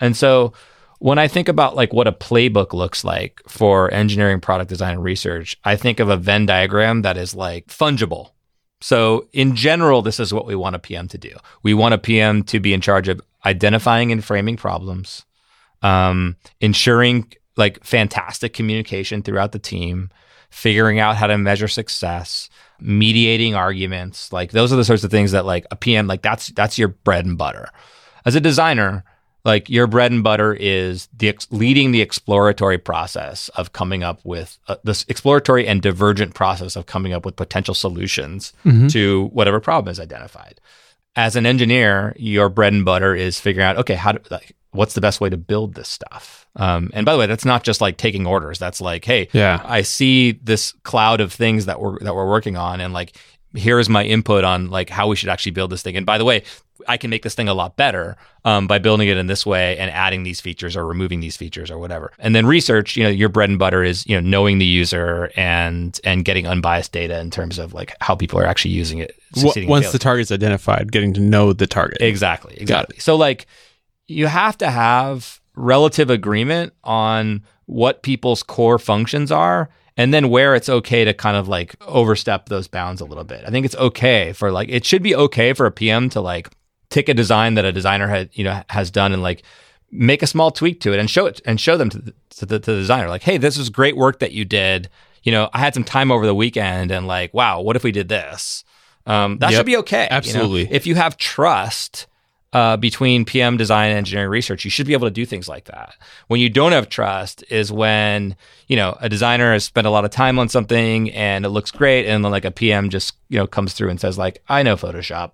and so when I think about like what a playbook looks like for engineering, product design, and research, I think of a Venn diagram that is like fungible. So, in general, this is what we want a PM to do. We want a PM to be in charge of identifying and framing problems, um, ensuring like fantastic communication throughout the team, figuring out how to measure success, mediating arguments. Like those are the sorts of things that like a PM like that's that's your bread and butter. As a designer, like your bread and butter is the ex- leading the exploratory process of coming up with uh, this exploratory and divergent process of coming up with potential solutions to whatever problem is identified. As an engineer, your bread and butter is figuring out okay, how do, like what's the best way to build this stuff. Um, and by the way, that's not just like taking orders. That's like, hey, Yeah. I see this cloud of things that we're that we're working on, and like here's my input on like how we should actually build this thing. And by the way, I can make this thing a lot better um, by building it in this way and adding these features or removing these features or whatever. And then research, you know, your bread and butter is you know knowing the user and and getting unbiased data in terms of like how people are actually using it. Once the target's identified, getting to know the target. Exactly. Exactly. So like you have to have relative agreement on what people's core functions are and then where it's okay to kind of like overstep those bounds a little bit. I think it's okay for like it should be okay for a PM to like take a design that a designer had, you know, has done and like make a small tweak to it and show it and show them to the, to the, to the designer like, "Hey, this is great work that you did. You know, I had some time over the weekend and like, wow, what if we did this?" Um, that Yep. should be okay. you know? Absolutely. If you have trust uh, between PM design and engineering research, you should be able to do things like that. When you don't have trust is when, you know, a designer has spent a lot of time on something and it looks great. And then like a PM just, you know, comes through and says like, I know Photoshop.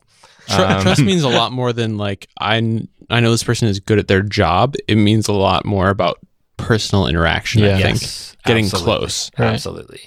Tr- Um, trust <laughs> means a lot more than like I I know this person is good at their job. It means a lot more about personal interaction. I Yeah. think Yes, getting absolutely. close. Right. Absolutely.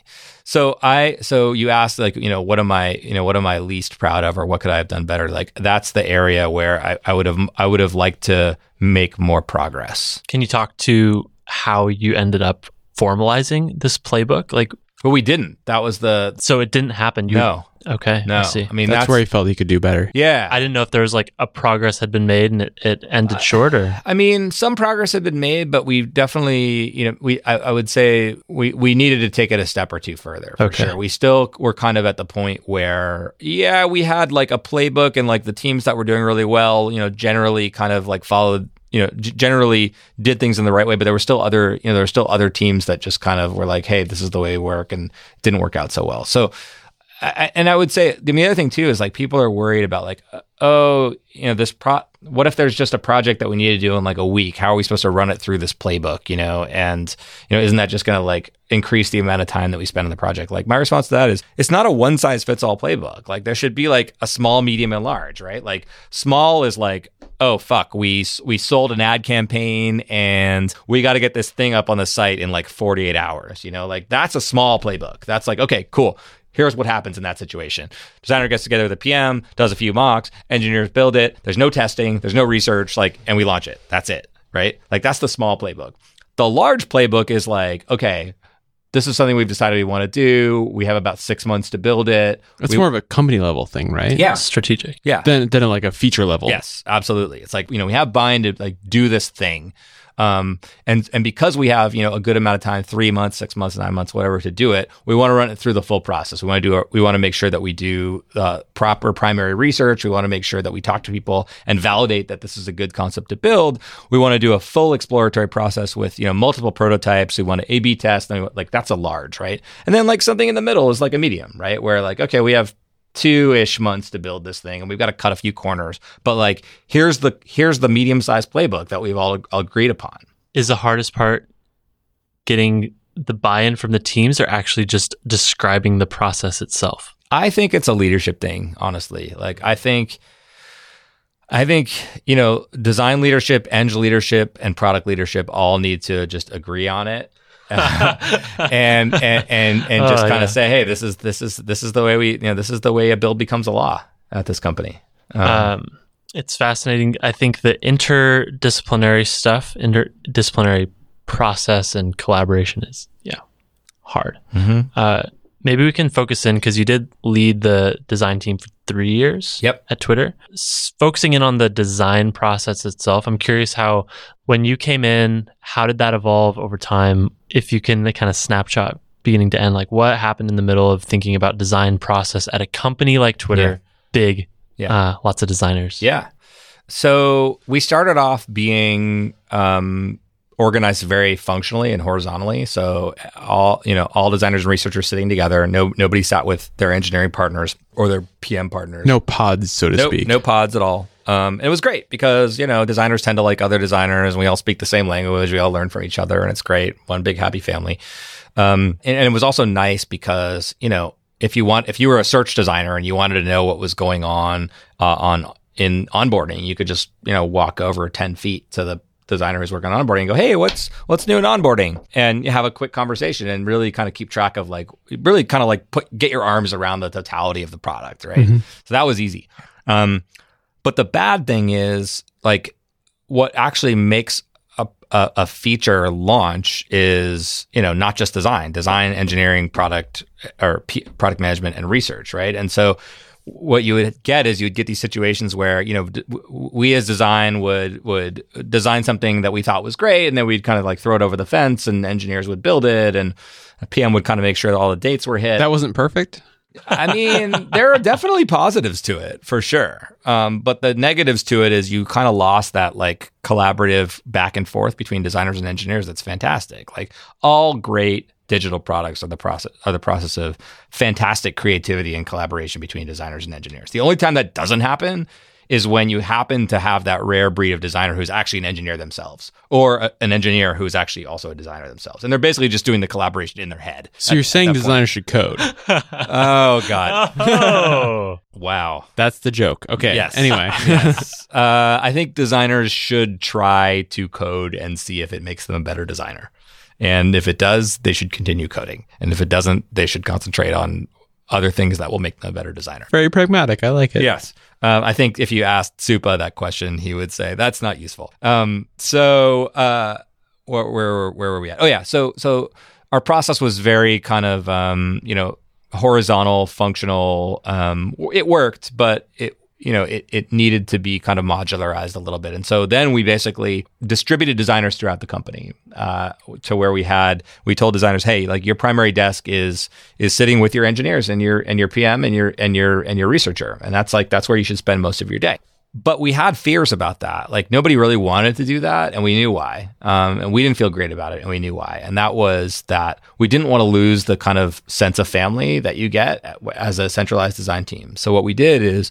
So I so you asked like you know what am I you know what am I least proud of or what could I have done better like that's the area where I, I would have I would have liked to make more progress Can you talk to how you ended up formalizing this playbook? Like, but we didn't that was the so it didn't happen. You, no Okay. no I see. I mean that's, that's, where he felt he could do better. yeah I didn't know if there was like a progress had been made and it, it ended short or. I mean, some progress had been made, but we definitely, you know, we I, I would say we we needed to take it a step or two further for Okay. sure. We still were kind of at the point where, yeah, we had like a playbook, and like the teams that were doing really well, you know, generally kind of like followed. You know, g- generally did things in the right way, but there were still other, you know, there were still other teams that just kind of were like, "Hey, this is the way we work," and didn't work out so well. So, And I would say the other thing too is like people are worried about like, uh, oh, you know, this pro. What if there's just a project that we need to do in like a week? How are we supposed to run it through this playbook? You know, and you know, isn't that just going to like increase the amount of time that we spend on the project? Like my response to that is, it's not a one size fits all playbook. Like there should be like a small, medium, and large, right? Like small is like, oh fuck, we we sold an ad campaign and we got to get this thing up on the site in like 48 hours. You know, like that's a small playbook. That's like okay, cool here's what happens in that situation. Designer gets together with the PM, does a few mocks, engineers build it. There's no testing, there's no research, like, and we launch it. That's it, right? Like that's the small playbook. The large playbook is like, okay, this is something we've decided we want to do. We have about six months to build it. It's We- more of a company level thing, right? Yeah. Strategic. yeah. Than than like a feature level. Yes, absolutely. It's like you know we have buy-in to like do this thing, um, and and because we have you know a good amount of time, three months, six months, nine months, whatever, to do it, we want to run it through the full process. We want to do our, we want to make sure that we do uh, proper primary research. We want to make sure that we talk to people and validate that this is a good concept to build. We want to do a full exploratory process with you know multiple prototypes. We want to A/B test. And we, like that's a large, right? And then like something in the middle is like a medium, right? Where like okay, we have two ish months to build this thing and we've got to cut a few corners. But like here's the here's the medium sized playbook that we've all agreed upon. Is the hardest part getting the buy in from the teams or actually just describing the process itself? i think it's a leadership thing honestly. Like i think i think you know design leadership eng leadership and product leadership all need to just agree on it <laughs> and and and, and just Oh, kind yeah. of say hey this is this is this is the way we you know this is the way a bill becomes a law at this company um, Um, it's fascinating. I think the interdisciplinary stuff, interdisciplinary process and collaboration is, yeah, hard. mhm. Uh, maybe we can focus in because you did lead the design team for three years Yep. at Twitter. S- focusing in on the design process itself, I'm curious how, when you came in, how did that evolve over time? If you can kind of snapshot beginning to end, like what happened in the middle of thinking about design process at a company like Twitter, Yeah. big, Yeah. uh, lots of designers. Yeah. So we started off being um, organized very functionally and horizontally. So all you know, all designers and researchers sitting together. No, nobody sat with their engineering partners or their PM partners. No pods, so to no, speak. no pods at all. Um, it was great because you know designers tend to like other designers, and we all speak the same language. We all learn from each other, and it's great. One big happy family. Um, and, and it was also nice because you know if you want if you were a search designer and you wanted to know what was going on uh, on in onboarding, you could just you know walk over ten feet to the designer who's working on onboarding and go, hey, what's what's new in onboarding? And you have a quick conversation and really kind of keep track of like really kind of like put get your arms around the totality of the product, right? So that was easy. Um, but the bad thing is like what actually makes a, a, a feature launch is you know not just design, design, engineering, product or P- product management and research, right? And so what you would get is you'd get these situations where you know d- we as design would would design something that we thought was great and then we'd kind of like throw it over the fence and engineers would build it and a PM would kind of make sure that all the dates were hit. That wasn't perfect. I mean, there are definitely positives to it for sure. Um, but the negatives to it is you kind of lost that like collaborative back and forth between designers and engineers. That's fantastic. Like all great digital products are the process are the process of fantastic creativity and collaboration between designers and engineers. The only time that doesn't happen is when you happen to have that rare breed of designer who's actually an engineer themselves or a, an engineer who's actually also a designer themselves. And they're basically just doing the collaboration in their head. So you're saying designers should code. <laughs> Oh god. Oh, <laughs> wow. That's the joke. Okay. Yes. Anyway. <laughs> yes. Uh, I think designers should try to code and see if it makes them a better designer. And if it does, they should continue coding. And if it doesn't, they should concentrate on other things that will make them a better designer. Very pragmatic. I like it. Yes. Um, I think if you asked Supa that question, he would say that's not useful. Um, so uh, where, where where were we at? Oh yeah. So so our process was very kind of um, you know horizontal, functional. Um, it worked, but it you know it it needed to be kind of modularized a little bit. And so then we basically distributed designers throughout the company uh, to where we had we told designers, hey, like your primary desk is is sitting with your engineers and your and your PM and your and your and your researcher, and that's like that's where you should spend most of your day but we had fears about that. Like nobody really wanted to do that, and we knew why. Um, and we didn't feel great about it, and we knew why. And that was that we didn't want to lose the kind of sense of family that you get as a centralized design team. So what we did is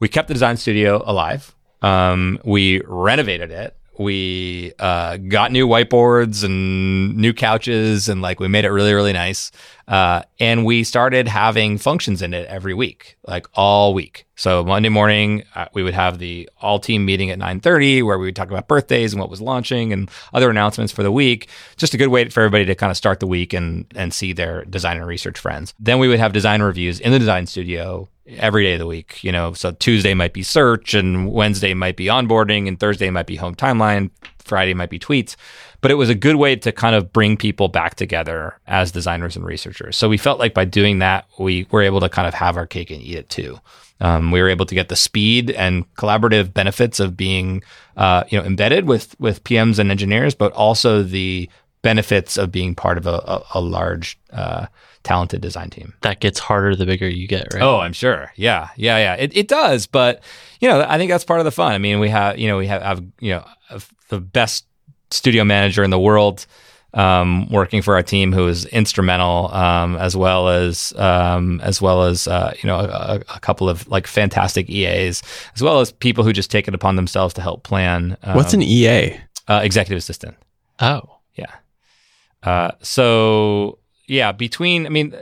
we kept the design studio alive. Um, we renovated it. We uh, got new whiteboards and new couches, and like we made it really, really nice. Uh, and we started having functions in it every week, like all week. So Monday morning, uh, we would have the all team meeting at 9:30 where we would talk about birthdays and what was launching and other announcements for the week. Just a good way for everybody to kind of start the week and and see their design and research friends. Then we would have design reviews in the design studio every day of the week. You know, so Tuesday might be search and Wednesday might be onboarding and Thursday might be home timeline, Friday might be tweets. But it was a good way to kind of bring people back together as designers and researchers. So we felt like by doing that, we were able to kind of have our cake and eat it too. Um, we were able to get the speed and collaborative benefits of being, uh, you know, embedded with with PMs and engineers, but also the benefits of being part of a, a, a large, uh, talented design team. that gets harder the bigger you get, right? Oh, I'm sure. Yeah, yeah, yeah. It, it does, but you know, I think that's part of the fun. I mean, we have, you know, we have, have you know, the best studio manager in the world um, working for our team who is instrumental, um, as well as um, as well as uh, you know a, a, couple of like fantastic EAs, as well as people who just take it upon themselves to help plan. Um, What's an EA? uh, executive assistant? Oh, Yeah. Uh, so yeah, between I mean,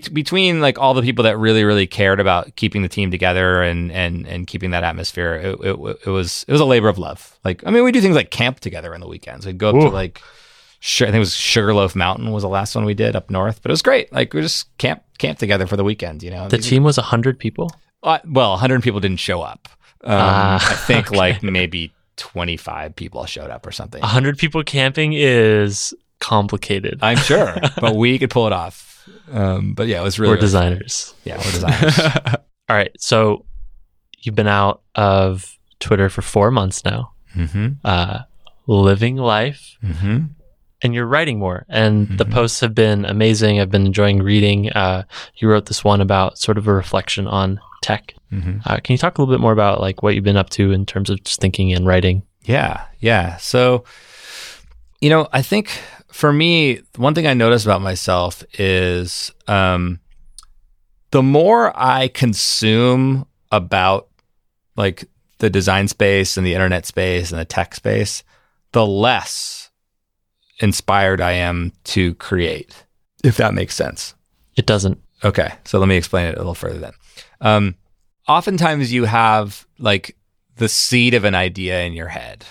be- between like all the people that really really cared about keeping the team together and and and keeping that atmosphere, it, it, it was it was a labor of love. Like I mean, we do things like camp together on the weekends. We'd go up to like. I think it was Sugarloaf Mountain was the last one we did up north, but it was great. Like we just camp camp together for the weekend, you know. the team was 100 people? Uh, well, 100 people didn't show up. Um, Ah, I think okay. like maybe 25 people showed up or something. 100 people camping is complicated. I'm sure, but we could pull it off. Um, but yeah, it was really We're really designers. Yeah, we're designers. <laughs> All right. So you've been out of Twitter for four months now, mm-hmm. uh, living life, Mm-hmm. and you're writing more. And the Mhm. posts have been amazing. I've been enjoying reading. Uh, you wrote this one about sort of a reflection on tech. Mm-hmm. Uh, can you talk a little bit more about like what you've been up to in terms of just thinking and writing? Yeah, yeah. So, You know, I think for me, one thing I notice about myself is um, the more I consume about like the design space and the internet space and the tech space, the less inspired I am to create, if that makes sense. It doesn't. Okay, so let me explain it a little further then. Um, oftentimes you have like the seed of an idea in your head,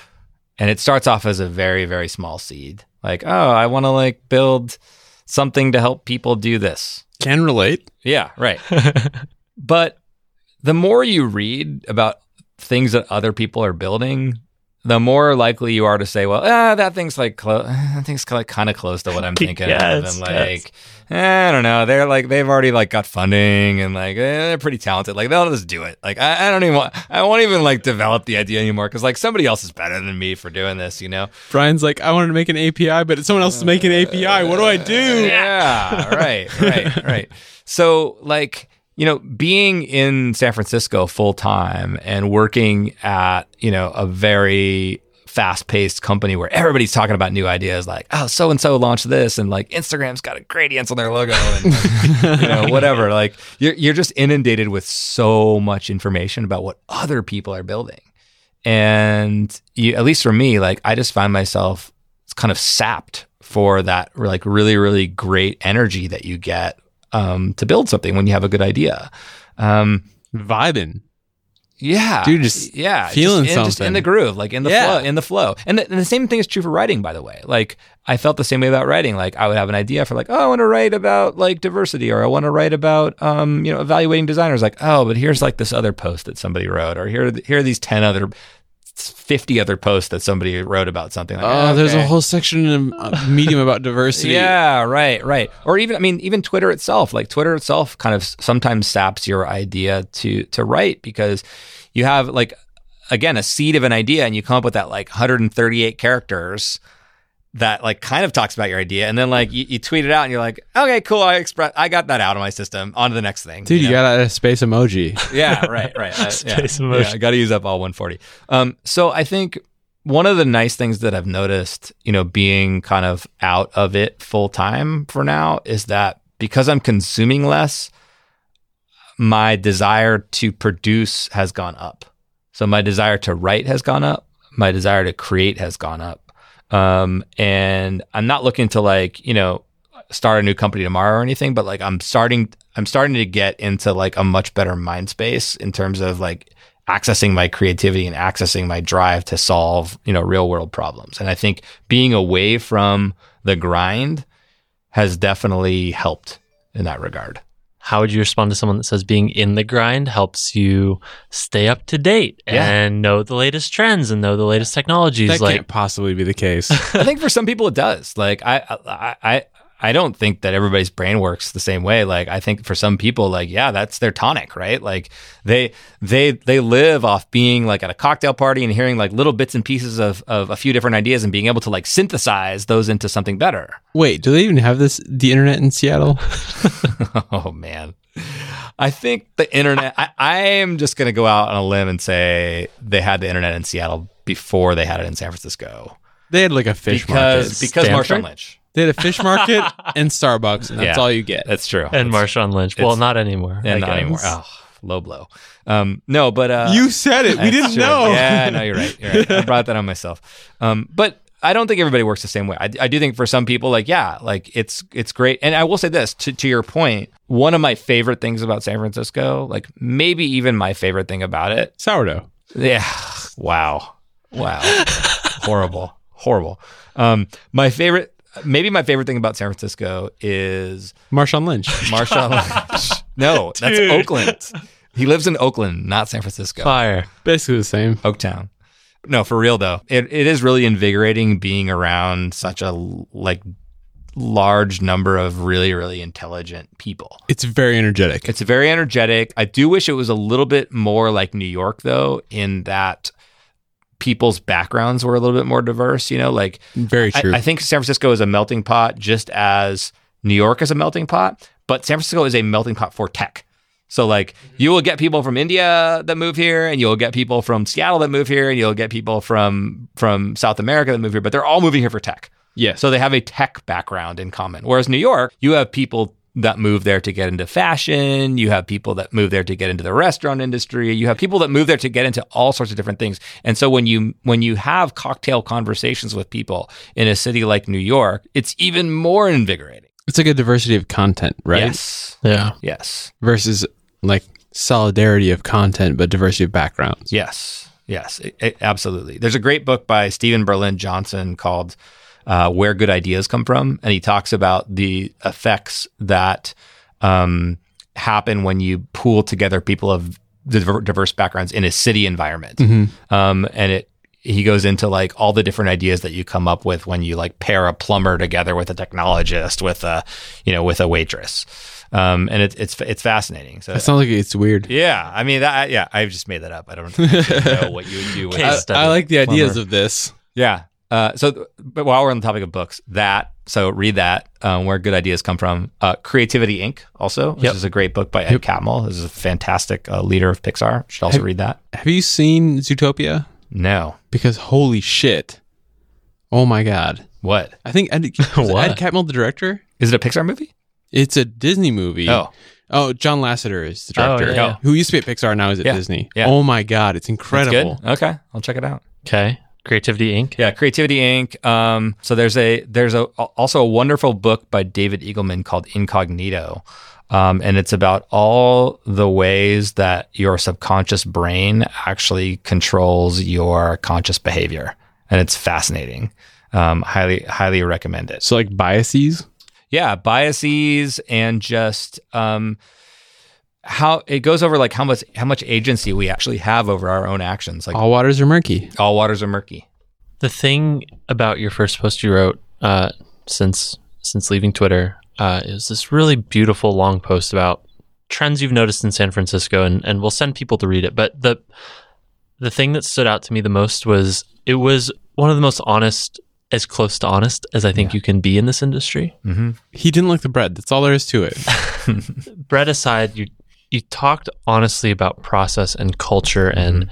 and it starts off as a very, very small seed. Like, oh, I want to like build something to help people do this. Can relate. Yeah, right. <laughs> but the more you read about things that other people are building, the more likely you are to say, well, ah, that thing's like close. <laughs> That thing's like kind of close to what I'm <laughs> thinking yes, of, and like, yes. eh, I don't know. They're like they've already like got funding, and like eh, they're pretty talented. Like they'll just do it. Like I, I don't even want. I won't even like develop the idea anymore because like somebody else is better than me for doing this. You know. Brian's like, I wanted to make an API, but someone else is making an API. What do I do? Yeah. right. Right. Right. So like you know, being in San Francisco full time and working at, you know, a very fast paced company where everybody's talking about new ideas like, oh, so and so launched this and like Instagram's got a gradients on their logo and <laughs> you know, whatever. Like you're you're just inundated with so much information about what other people are building. And you, at least for me, like I just find myself kind of sapped for that like really, really great energy that you get um, to build something when you have a good idea. Um, Vibing. Yeah, dude, just yeah, feeling just in, something, just in the groove, like in the yeah. flow, in the flow. And the, and the, same thing is true for writing, by the way. Like I felt the same way about writing. Like I would have an idea for like, oh, I want to write about like diversity, or I want to write about, um, you know, evaluating designers. Like, oh, but here's like this other post that somebody wrote, or here, here are these ten other 50 other posts that somebody wrote about something like oh okay. there's a whole section in uh, medium about <laughs> diversity. Yeah right right. Or even i mean even twitter itself like twitter itself kind of sometimes saps your idea to to write because you have like again a seed of an idea and you come up with that like 138 characters that like kind of talks about your idea and then like you, you, tweet it out and you're like okay cool i express i got that out of my system on to the next thing dude you, know? got a space emoji. <laughs> Yeah right right uh, space yeah, emoji. Yeah, i gotta use up all 140 um so i think one of the nice things that i've noticed you know being kind of out of it full time for now is that because i'm consuming less my desire to produce has gone up. So my desire to write has gone up my desire to create has gone up um, and I'm not looking to like, you know, start a new company tomorrow or anything, but like I'm starting, I'm starting to get into like a much better mind space in terms of like accessing my creativity and accessing my drive to solve, you know, real world problems. And I think being away from the grind has definitely helped in that regard how would you respond to someone that says being in the grind helps you stay up to date yeah. and know the latest trends and know the latest technologies? That like, can't possibly be the case. <laughs> I think for some people it does. Like I, I, I, I don't think that everybody's brain works the same way. Like I think for some people, like yeah, that's their tonic, right? Like they they they live off being like at a cocktail party and hearing like little bits and pieces of of a few different ideas and being able to like synthesize those into something better. Wait, do they even have this the internet in Seattle? <laughs> <laughs> oh man. I think the internet. I, I am just going to go out on a limb and say they had the internet in Seattle before they had it in San Francisco. They had like a fish because market. because Marshawn Lynch. They had a fish market <laughs> and Starbucks, and that's yeah, all you get. That's true. And that's, Marshawn Lynch. Well, not anymore. Yeah, not anymore. Oh, low blow. Um, no, but uh, you said it. We didn't true. know. Yeah, no, you're right. You're right. I brought that on myself. Um, but I don't think everybody works the same way. I, I, do think for some people, like yeah, like it's it's great. And I will say this to to your point. One of my favorite things about San Francisco, like maybe even my favorite thing about it, sourdough. Yeah. Wow. Wow. <laughs> horrible. Horrible. Um, my favorite maybe my favorite thing about San Francisco is Marshawn Lynch. <laughs> Marshawn Lynch. No, that's Oakland. He lives in Oakland, not San Francisco. Fire. Basically the same. Oaktown. No, for real though. It it is really invigorating being around such a like large number of really really intelligent people. It's very energetic. It's very energetic. I do wish it was a little bit more like New York though in that people's backgrounds were a little bit more diverse. You know, like very true. I, I, think San Francisco is a melting pot, just as New York is a melting pot. But San Francisco is a melting pot for tech. So like you will get people from India that move here, and you'll get people from Seattle that move here, and you'll get people from from South America that move here. But they're all moving here for tech. Yeah. So they have a tech background in common. Whereas New York, you have people that move there to get into fashion. You have people that move there to get into the restaurant industry. You have people that move there to get into all sorts of different things. And so when you when you have cocktail conversations with people in a city like New York, it's even more invigorating. it's like a diversity of content, right? Yes. Yeah. Yes. Versus like solidarity of content, but diversity of backgrounds. Yes, yes, it- it- absolutely. There's a great book by Steven Berlin Johnson called uh, "Where Good Ideas Come From," and he talks about the effects that um, happen when you pool together people of diverse backgrounds in a city environment. Um, and it he goes into like all the different ideas that you come up with when you like pair a plumber together with a technologist with a you know with a waitress. Um, and it's it's it's fascinating. So It sounds like it's weird. yeah, I mean that. Yeah, I've just made that up. I don't know what you would do <laughs> with I, I like the ideas Plumber. of this. Yeah. Uh, so, but while we're on the topic of books, that so read that um, where good ideas come from. Uh, Creativity Inc. Also, which Yep. is a great book by Ed Catmull. This is a fantastic uh, leader of Pixar. Should also Have- read that. Have you seen Zootopia? No, Because holy shit. Oh my god. what I think Ed, <laughs> What? Ed Catmull the director? is it? A Pixar movie? It's a Disney movie. Oh, Oh, John Lasseter is the Oh, director. yeah, yeah. Who used to be at Pixar now is at Yeah, Disney. yeah. Oh my god, it's incredible. Okay, I'll check it out. Okay. Creativity Inc. Yeah, Creativity Inc. Um, so there's a there's a also a wonderful book by David Eagleman called Incognito, um, and it's about all the ways that your subconscious brain actually controls your conscious behavior, and it's fascinating. Um, highly highly recommend it. So like biases? Yeah, biases and just um, how it goes over like how much how much agency we actually have over our own actions. Like All waters are murky. all waters are murky. The thing about your first post you wrote uh, since since leaving Twitter uh, is this really beautiful long post about trends you've noticed in San Francisco, and, and we'll send people to read it. But the the thing that stood out to me the most was it was one of the most honest, as close to honest as I think you can be in this industry. Mm-hmm. He didn't like the bread. That's all there is to it. <laughs> bread aside, you you talked honestly about process and culture and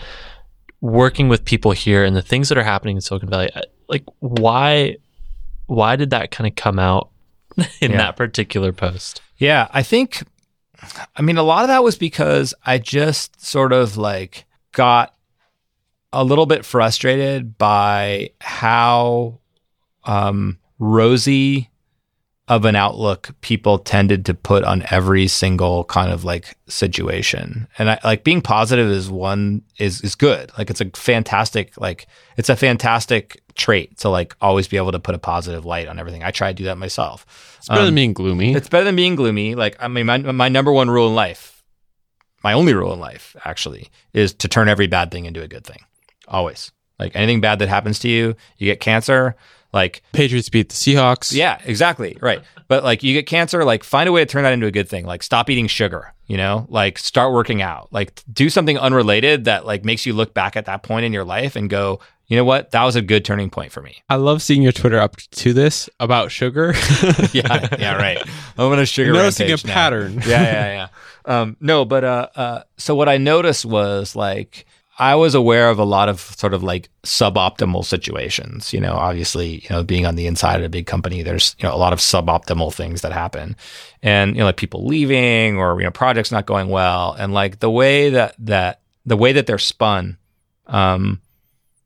working with people here and the things that are happening in Silicon Valley. Uh, Like why why did that kind of come out <laughs> in Yeah. that particular post? Yeah, I think, I mean, a lot of that was because I just sort of like got a little bit frustrated by how um, rosy of an outlook people tended to put on every single kind of like situation. And I like being positive is one is is good. Like it's a fantastic like it's a fantastic trait to like always be able to put a positive light on everything. I try to do that myself. It's better Um, than being gloomy. it's better than being gloomy. Like, I mean, my, my number one rule in life, my only rule in life, actually, is to turn every bad thing into a good thing. Always. Like, anything bad that happens to you, you get cancer, like, Patriots beat the Seahawks. yeah, exactly. Right. But like, you get cancer, like, find a way to turn that into a good thing. Like, stop eating sugar, you know, like, start working out, like, do something unrelated that like makes you look back at that point in your life and go, you know what? That was a good turning point for me. I love seeing your Twitter up to this about sugar. <laughs> yeah, yeah, right. I'm on a sugar Noticing a now. pattern. yeah, yeah, yeah. Um, no, but uh, uh, so what I noticed was like I was aware of a lot of sort of like suboptimal situations. You know, obviously, you know, being on the inside of a big company, there's you know a lot of suboptimal things that happen, and you know, like people leaving or you know projects not going well, and like the way that that the way that they're spun, um,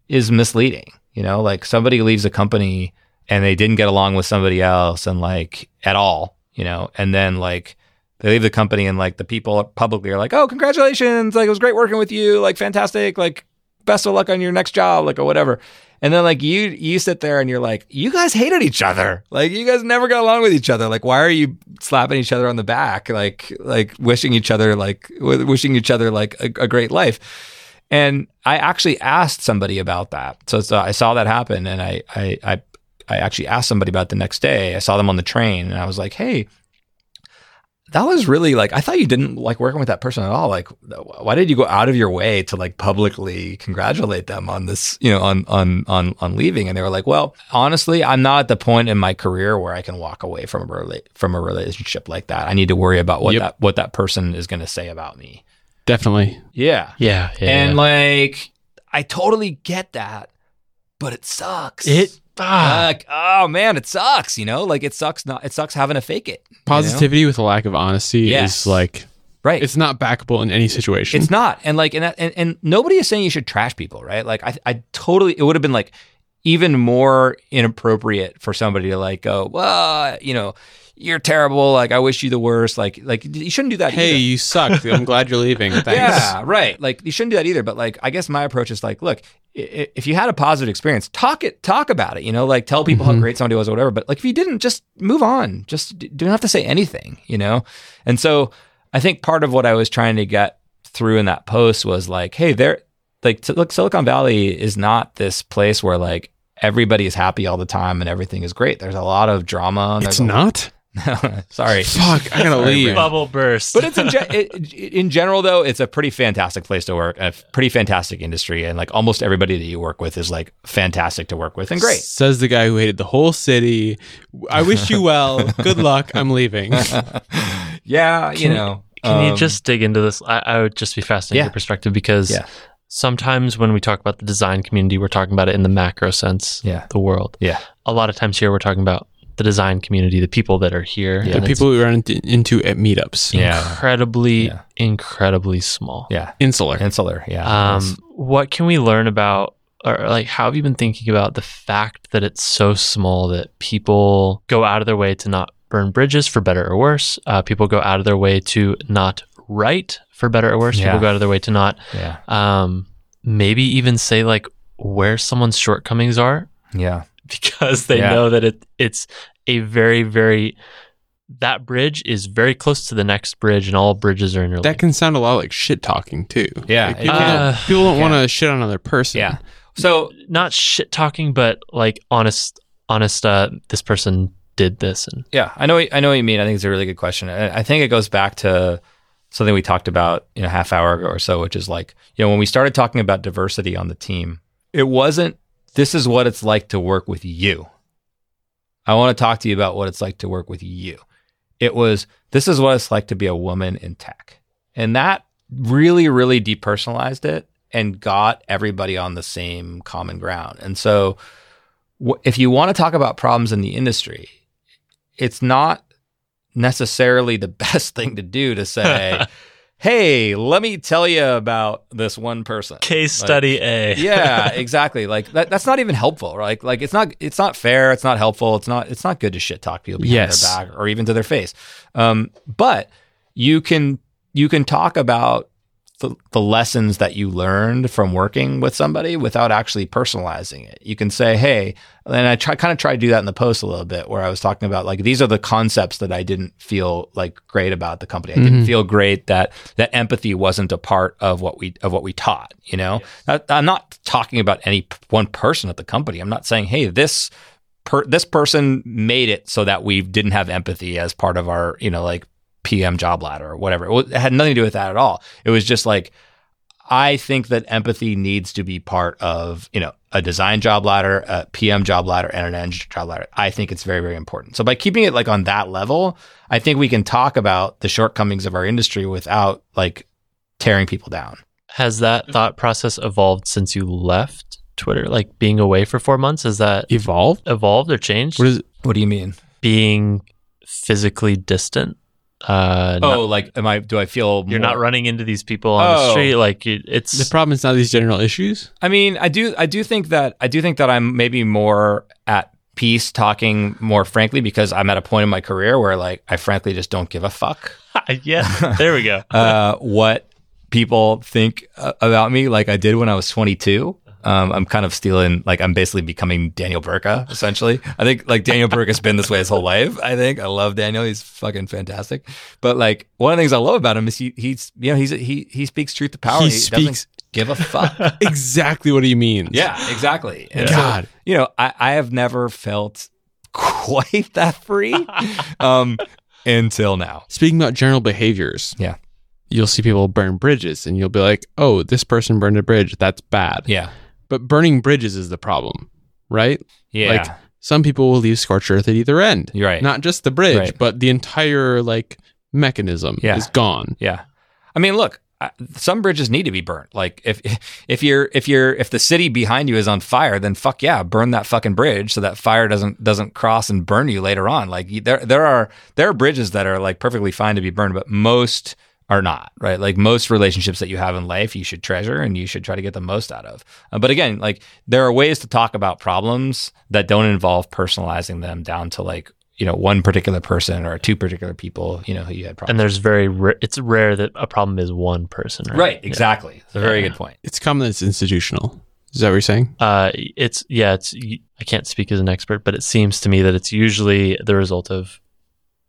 is misleading. You know, like somebody leaves a company and they didn't get along with somebody else and like at all, you know, and then like they leave the company and like the people publicly are like, "Oh, congratulations! Like it was great working with you. Like fantastic. Like best of luck on your next job. Like or whatever." And then like you you sit there and you're like, "You guys hated each other. Like you guys never got along with each other. Like why are you slapping each other on the back? Like like wishing each other like w- wishing each other like a, a great life." And I actually asked somebody about that. So, so I saw that happen, and I, I I I actually asked somebody about the next day. I saw them on the train, and I was like, "Hey, that was really like I thought you didn't like working with that person at all. Like, why did you go out of your way to like publicly congratulate them on this, you know, on on on on leaving?" And they were like, "Well, honestly, I'm not at the point in my career where I can walk away from a rela- from a relationship like that. I need to worry about what Yep. that what that person is going to say about me." Definitely. Yeah, Yeah, yeah. and yeah. like, I totally get that, but it sucks. it Like, oh man, it sucks. You know, like it sucks. Not it sucks having to fake it. you know? Positivity with a lack of honesty Yes. is like right? it's not backable in any situation. It's not, and like, and, that, and and nobody is saying you should trash people, right? Like, I, I totally, it would have been like even more inappropriate for somebody to like go, well, you know, you're terrible. Like, I wish you the worst. Like, like you shouldn't do that. hey, either. you suck. <laughs> I'm glad you're leaving. <laughs> Thanks. Yeah, right. Like you shouldn't do that either. But like, I guess my approach is like, look, if you had a positive experience, talk it, talk about it. You know, like tell people how mm-hmm. great somebody was or whatever. But like, if you didn't, just move on. Just don't have to say anything. You know. And so I think part of what I was trying to get through in that post was like, hey, there, like, look, Silicon Valley is not this place where like everybody is happy all the time and everything is great. There's a lot of drama. It's not. <laughs> Sorry. Fuck, I gotta leave. Bubble burst. But it's in, ge- it, in general though, it's a pretty fantastic place to work, a pretty fantastic industry, and like almost everybody that you work with is like fantastic to work with and great. Says the guy who hated the whole city. I wish you well. Good luck. I'm leaving. <laughs> Yeah, you know. Can you um, just dig into this? I, I would just be fascinated Yeah. your perspective because Yeah. sometimes when we talk about the design community, we're talking about it in the macro sense, Yeah. the world. Yeah. A lot of times here, we're talking about the design community, the people that are here. Yeah. the and people we run into, into at meetups. Yeah. incredibly, Yeah. incredibly small. Yeah. Insular. Insular. Yeah. Um, what can we learn about, or like, how have you been thinking about the fact that it's so small that people go out of their way to not burn bridges for better or worse? Uh, people go out of their way to not write for better or worse. Yeah. People go out of their way to not, yeah. um, maybe even say like where someone's shortcomings are Yeah. <laughs> because they Yeah. know that it it's a very very that bridge is very close to the next bridge and all bridges are interlinked. that can sound a lot like shit talking too. Yeah, Like, people, can. don't, people don't Yeah. want to shit on another person. Yeah. So not shit talking, but like honest, honest. Uh, this person did this, and Yeah, I know. I know what you mean. I think it's a really good question. I I think it goes back to something we talked about you know half hour ago or so, which is like you know when we started talking about diversity on the team, it wasn't this is what it's like to work with you. I want to talk to you about what it's like to work with you. It was this is what it's like to be a woman in tech, and that really, really depersonalized it and got everybody on the same common ground. And so, if you want to talk about problems in the industry, it's not necessarily the <laughs> best thing to do to say, <laughs> "Hey, let me tell you about this one person." case Like, study A. yeah, <laughs> exactly. Like that, that's not even helpful. Right? Like it's not it's not fair. It's not helpful. It's not it's not good to shit talk people behind Yes. their back or even to their face. Um, but you can you can talk about the, the lessons that you learned from working with somebody without actually personalizing it. You can say, "Hey," and I try kind of try to do that in the post a little bit, where I was talking about like these are the concepts that I didn't feel like great about the company. I didn't mm-hmm. feel great that that empathy wasn't a part of what we of what we taught. You know, That- I'm not talking about any one person at the company. I'm not saying, "Hey, this." Per, this person made it so that we didn't have empathy as part of our, you know, like PM job ladder or whatever. It, had nothing to do with that at all. It was just like, I think that empathy needs to be part of, you know, a design job ladder, a PM job ladder, and an engineer job ladder. I think it's very, very important. So by keeping it like on that level, I think we can talk about the shortcomings of our industry without like tearing people down. Has that mm-hmm. thought process evolved since you left Twitter? Like being away for four months, has that Evolved? evolved or changed? What is? What do you mean? being physically distant. Uh, not- Oh, like, am I, do I feel you're more- not running into these people on the Oh. street. Like it, it's The problem is not these general issues. I mean, I do I do think that I do think that I'm maybe more at peace talking more frankly because I'm at a point in my career where like I frankly just don't give a fuck <laughs> yeah. <laughs> There we go. uh, what people think uh, about me like I did when I was 22. Um, I'm kind of stealing, like I'm basically becoming Daniel Burka, essentially. I think like Daniel Burka's been this way his whole life. I think I love Daniel; he's fucking fantastic. But like one of the things I love about him is he he's you know he's he he speaks truth to power. He doesn't speaks- give a fuck. <laughs> exactly what he means. Yeah, exactly. And so, God. you know, I, I have never felt quite that free um, until now. Speaking about general behaviors, Yeah. you'll see people burn bridges and you'll be like, oh, this person burned a bridge. That's bad. Yeah. But burning bridges is the problem, right? Yeah. Like some people will leave scorched earth at either end. You're right. Not just the bridge, Right. but the entire like mechanism Yeah. is gone. yeah. I mean, look, some bridges need to be burnt. Like if <laughs> if you're if you're if the city behind you is on fire, then fuck yeah, burn that fucking bridge so that fire doesn't doesn't cross and burn you later on. Like there there are there are bridges that are like perfectly fine to be burned, but most are not right. Like most relationships that you have in life, you should treasure and you should try to get the most out of. Uh, but again, like there are ways to talk about problems that don't involve personalizing them down to like you know one particular person or two particular people you know who you had problems. And there's very ra- it's rare that a problem is one person, right? right, exactly. It's a very Yeah. good point. It's common that it's institutional. Is that what you're saying? Uh, it's yeah, it's I can't speak as an expert, but it seems to me that it's usually the result of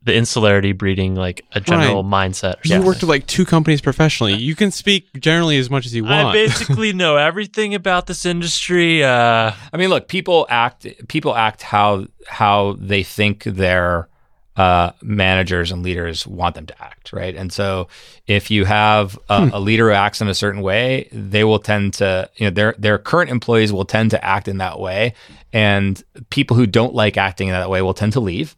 the insularity breeding like a general mindset. Or You worked with like two companies professionally. You can speak generally as much as you want. I basically know everything about this industry. Uh, I mean, look, people act people act how how they think their uh, managers and leaders want them to act, right? And so, if you have a, a leader who acts in a certain way, they will tend to, you know, their their current employees will tend to act in that way, and people who don't like acting in that way will tend to leave.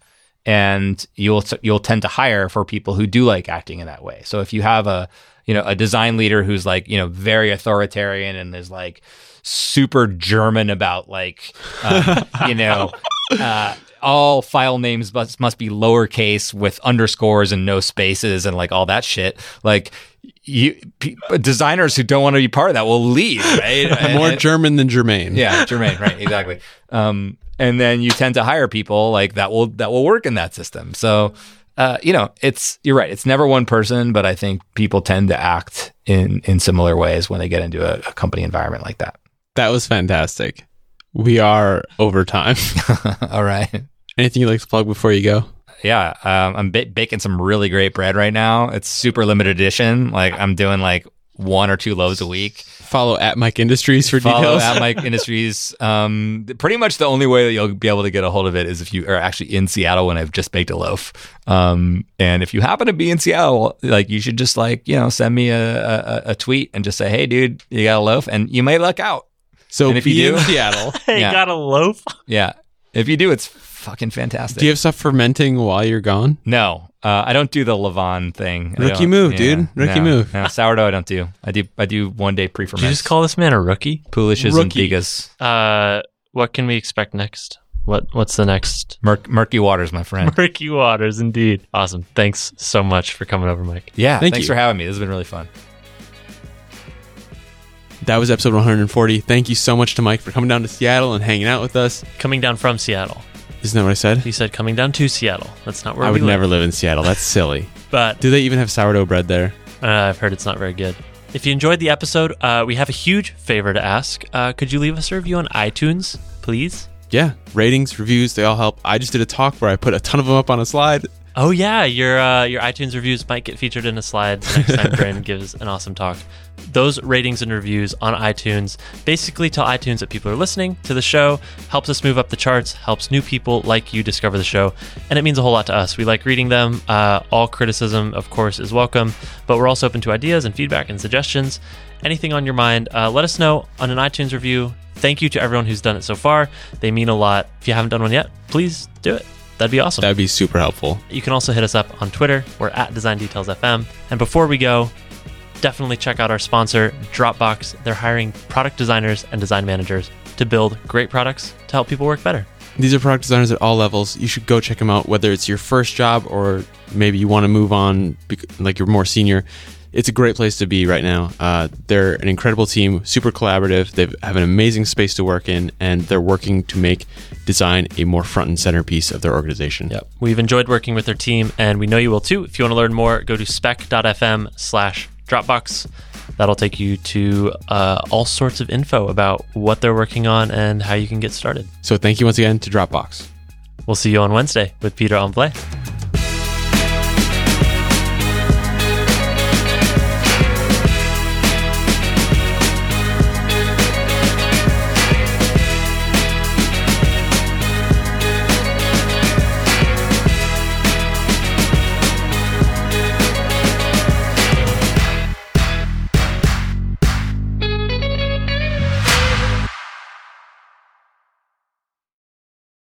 And you'll you'll tend to hire for people who do like acting in that way. So if you have a you know a design leader who's like you know very authoritarian and is like super German about like uh, <laughs> you know uh, all file names must must be lowercase with underscores and no spaces and like all that shit. Like you pe- designers who don't want to be part of that will leave, right? <laughs> More And- German than Germain. yeah, Jermaine, right, exactly. Um, and then you tend to hire people like that will that will work in that system. So, uh, you know, it's you're right. It's never one person, but I think people tend to act in in similar ways when they get into a, a company environment like that. That was fantastic. We are over time. <laughs> All right. Anything you'd like to plug before you go? Yeah, um, I'm ba- baking some really great bread right now. It's super limited edition. Like I'm doing like one or two loaves a week. Follow at Mike Industries for Follow details. at Mike <laughs> Industries. Um, pretty much the only way that you'll be able to get a hold of it is if you are actually in Seattle when I've just baked a loaf. Um, and if you happen to be in Seattle, like you should just like you know send me a, a, a tweet and just say, hey, dude, you got a loaf, and you may luck out. so And if be you in do- Seattle. <laughs> hey, Yeah. got a loaf? Yeah, if you do, it's fucking fantastic. Do you have stuff fermenting while you're gone? No, uh, I don't do the levain thing. I Rookie don't- move, dude. Rookie no, move. No, sourdough, I don't do. I do. I do one day pre Did ferment. you just call this man a rookie? Poolishes Rookie. and Bigas. Uh, what can we expect next? What What's the next? Mur- murky waters, my friend. <laughs> Murky Waters, indeed. Awesome. Thanks so much for coming over, Mike. Yeah, Thank thanks you. for having me. This has been really fun. That was episode 140. Thank you so much to Mike for coming down to Seattle and hanging out with us. Coming down from Seattle. Isn't that what I said? He said coming down to Seattle. That's not where I would live. never live in Seattle. That's silly. <laughs> But Do they even have sourdough bread there? uh, I've heard it's not very good. If you enjoyed the episode, uh, we have a huge favor to ask. Uh, could you leave us a review on iTunes, please? Yeah, ratings, reviews, they all help. I just did a talk where I put a ton of them up on a slide. Oh yeah, your uh, your iTunes reviews might get featured in a slide next time <laughs> Brandon gives an awesome talk. Those ratings and reviews on iTunes basically tell iTunes that people are listening to the show, helps us move up the charts, helps new people like you discover the show, and it means a whole lot to us. We like reading them. Uh, all criticism, of course, is welcome, but we're also open to ideas and feedback and suggestions. Anything on your mind, uh, let us know on an iTunes review. Thank you to everyone who's done it so far. They mean a lot. If you haven't done one yet, please do it. That'd be awesome. That'd be super helpful. You can also hit us up on Twitter. We're at Design Details FM. And before we go, definitely check out our sponsor, Dropbox. They're hiring product designers and design managers to build great products to help people work better. These are product designers at all levels. You should go check them out, whether it's your first job or maybe you want to move on, like you're more senior. It's a great place to be right now. Uh, they're an incredible team, super collaborative. They have an amazing space to work in, and they're working to make design a more front and center piece of their organization. Yep. We've enjoyed working with their team, and we know you will too. If you want to learn more, go to spec.fm slash Dropbox. That'll take you to uh, all sorts of info about what they're working on and how you can get started. So thank you once again to Dropbox. We'll see you on Wednesday with Peter Omblay.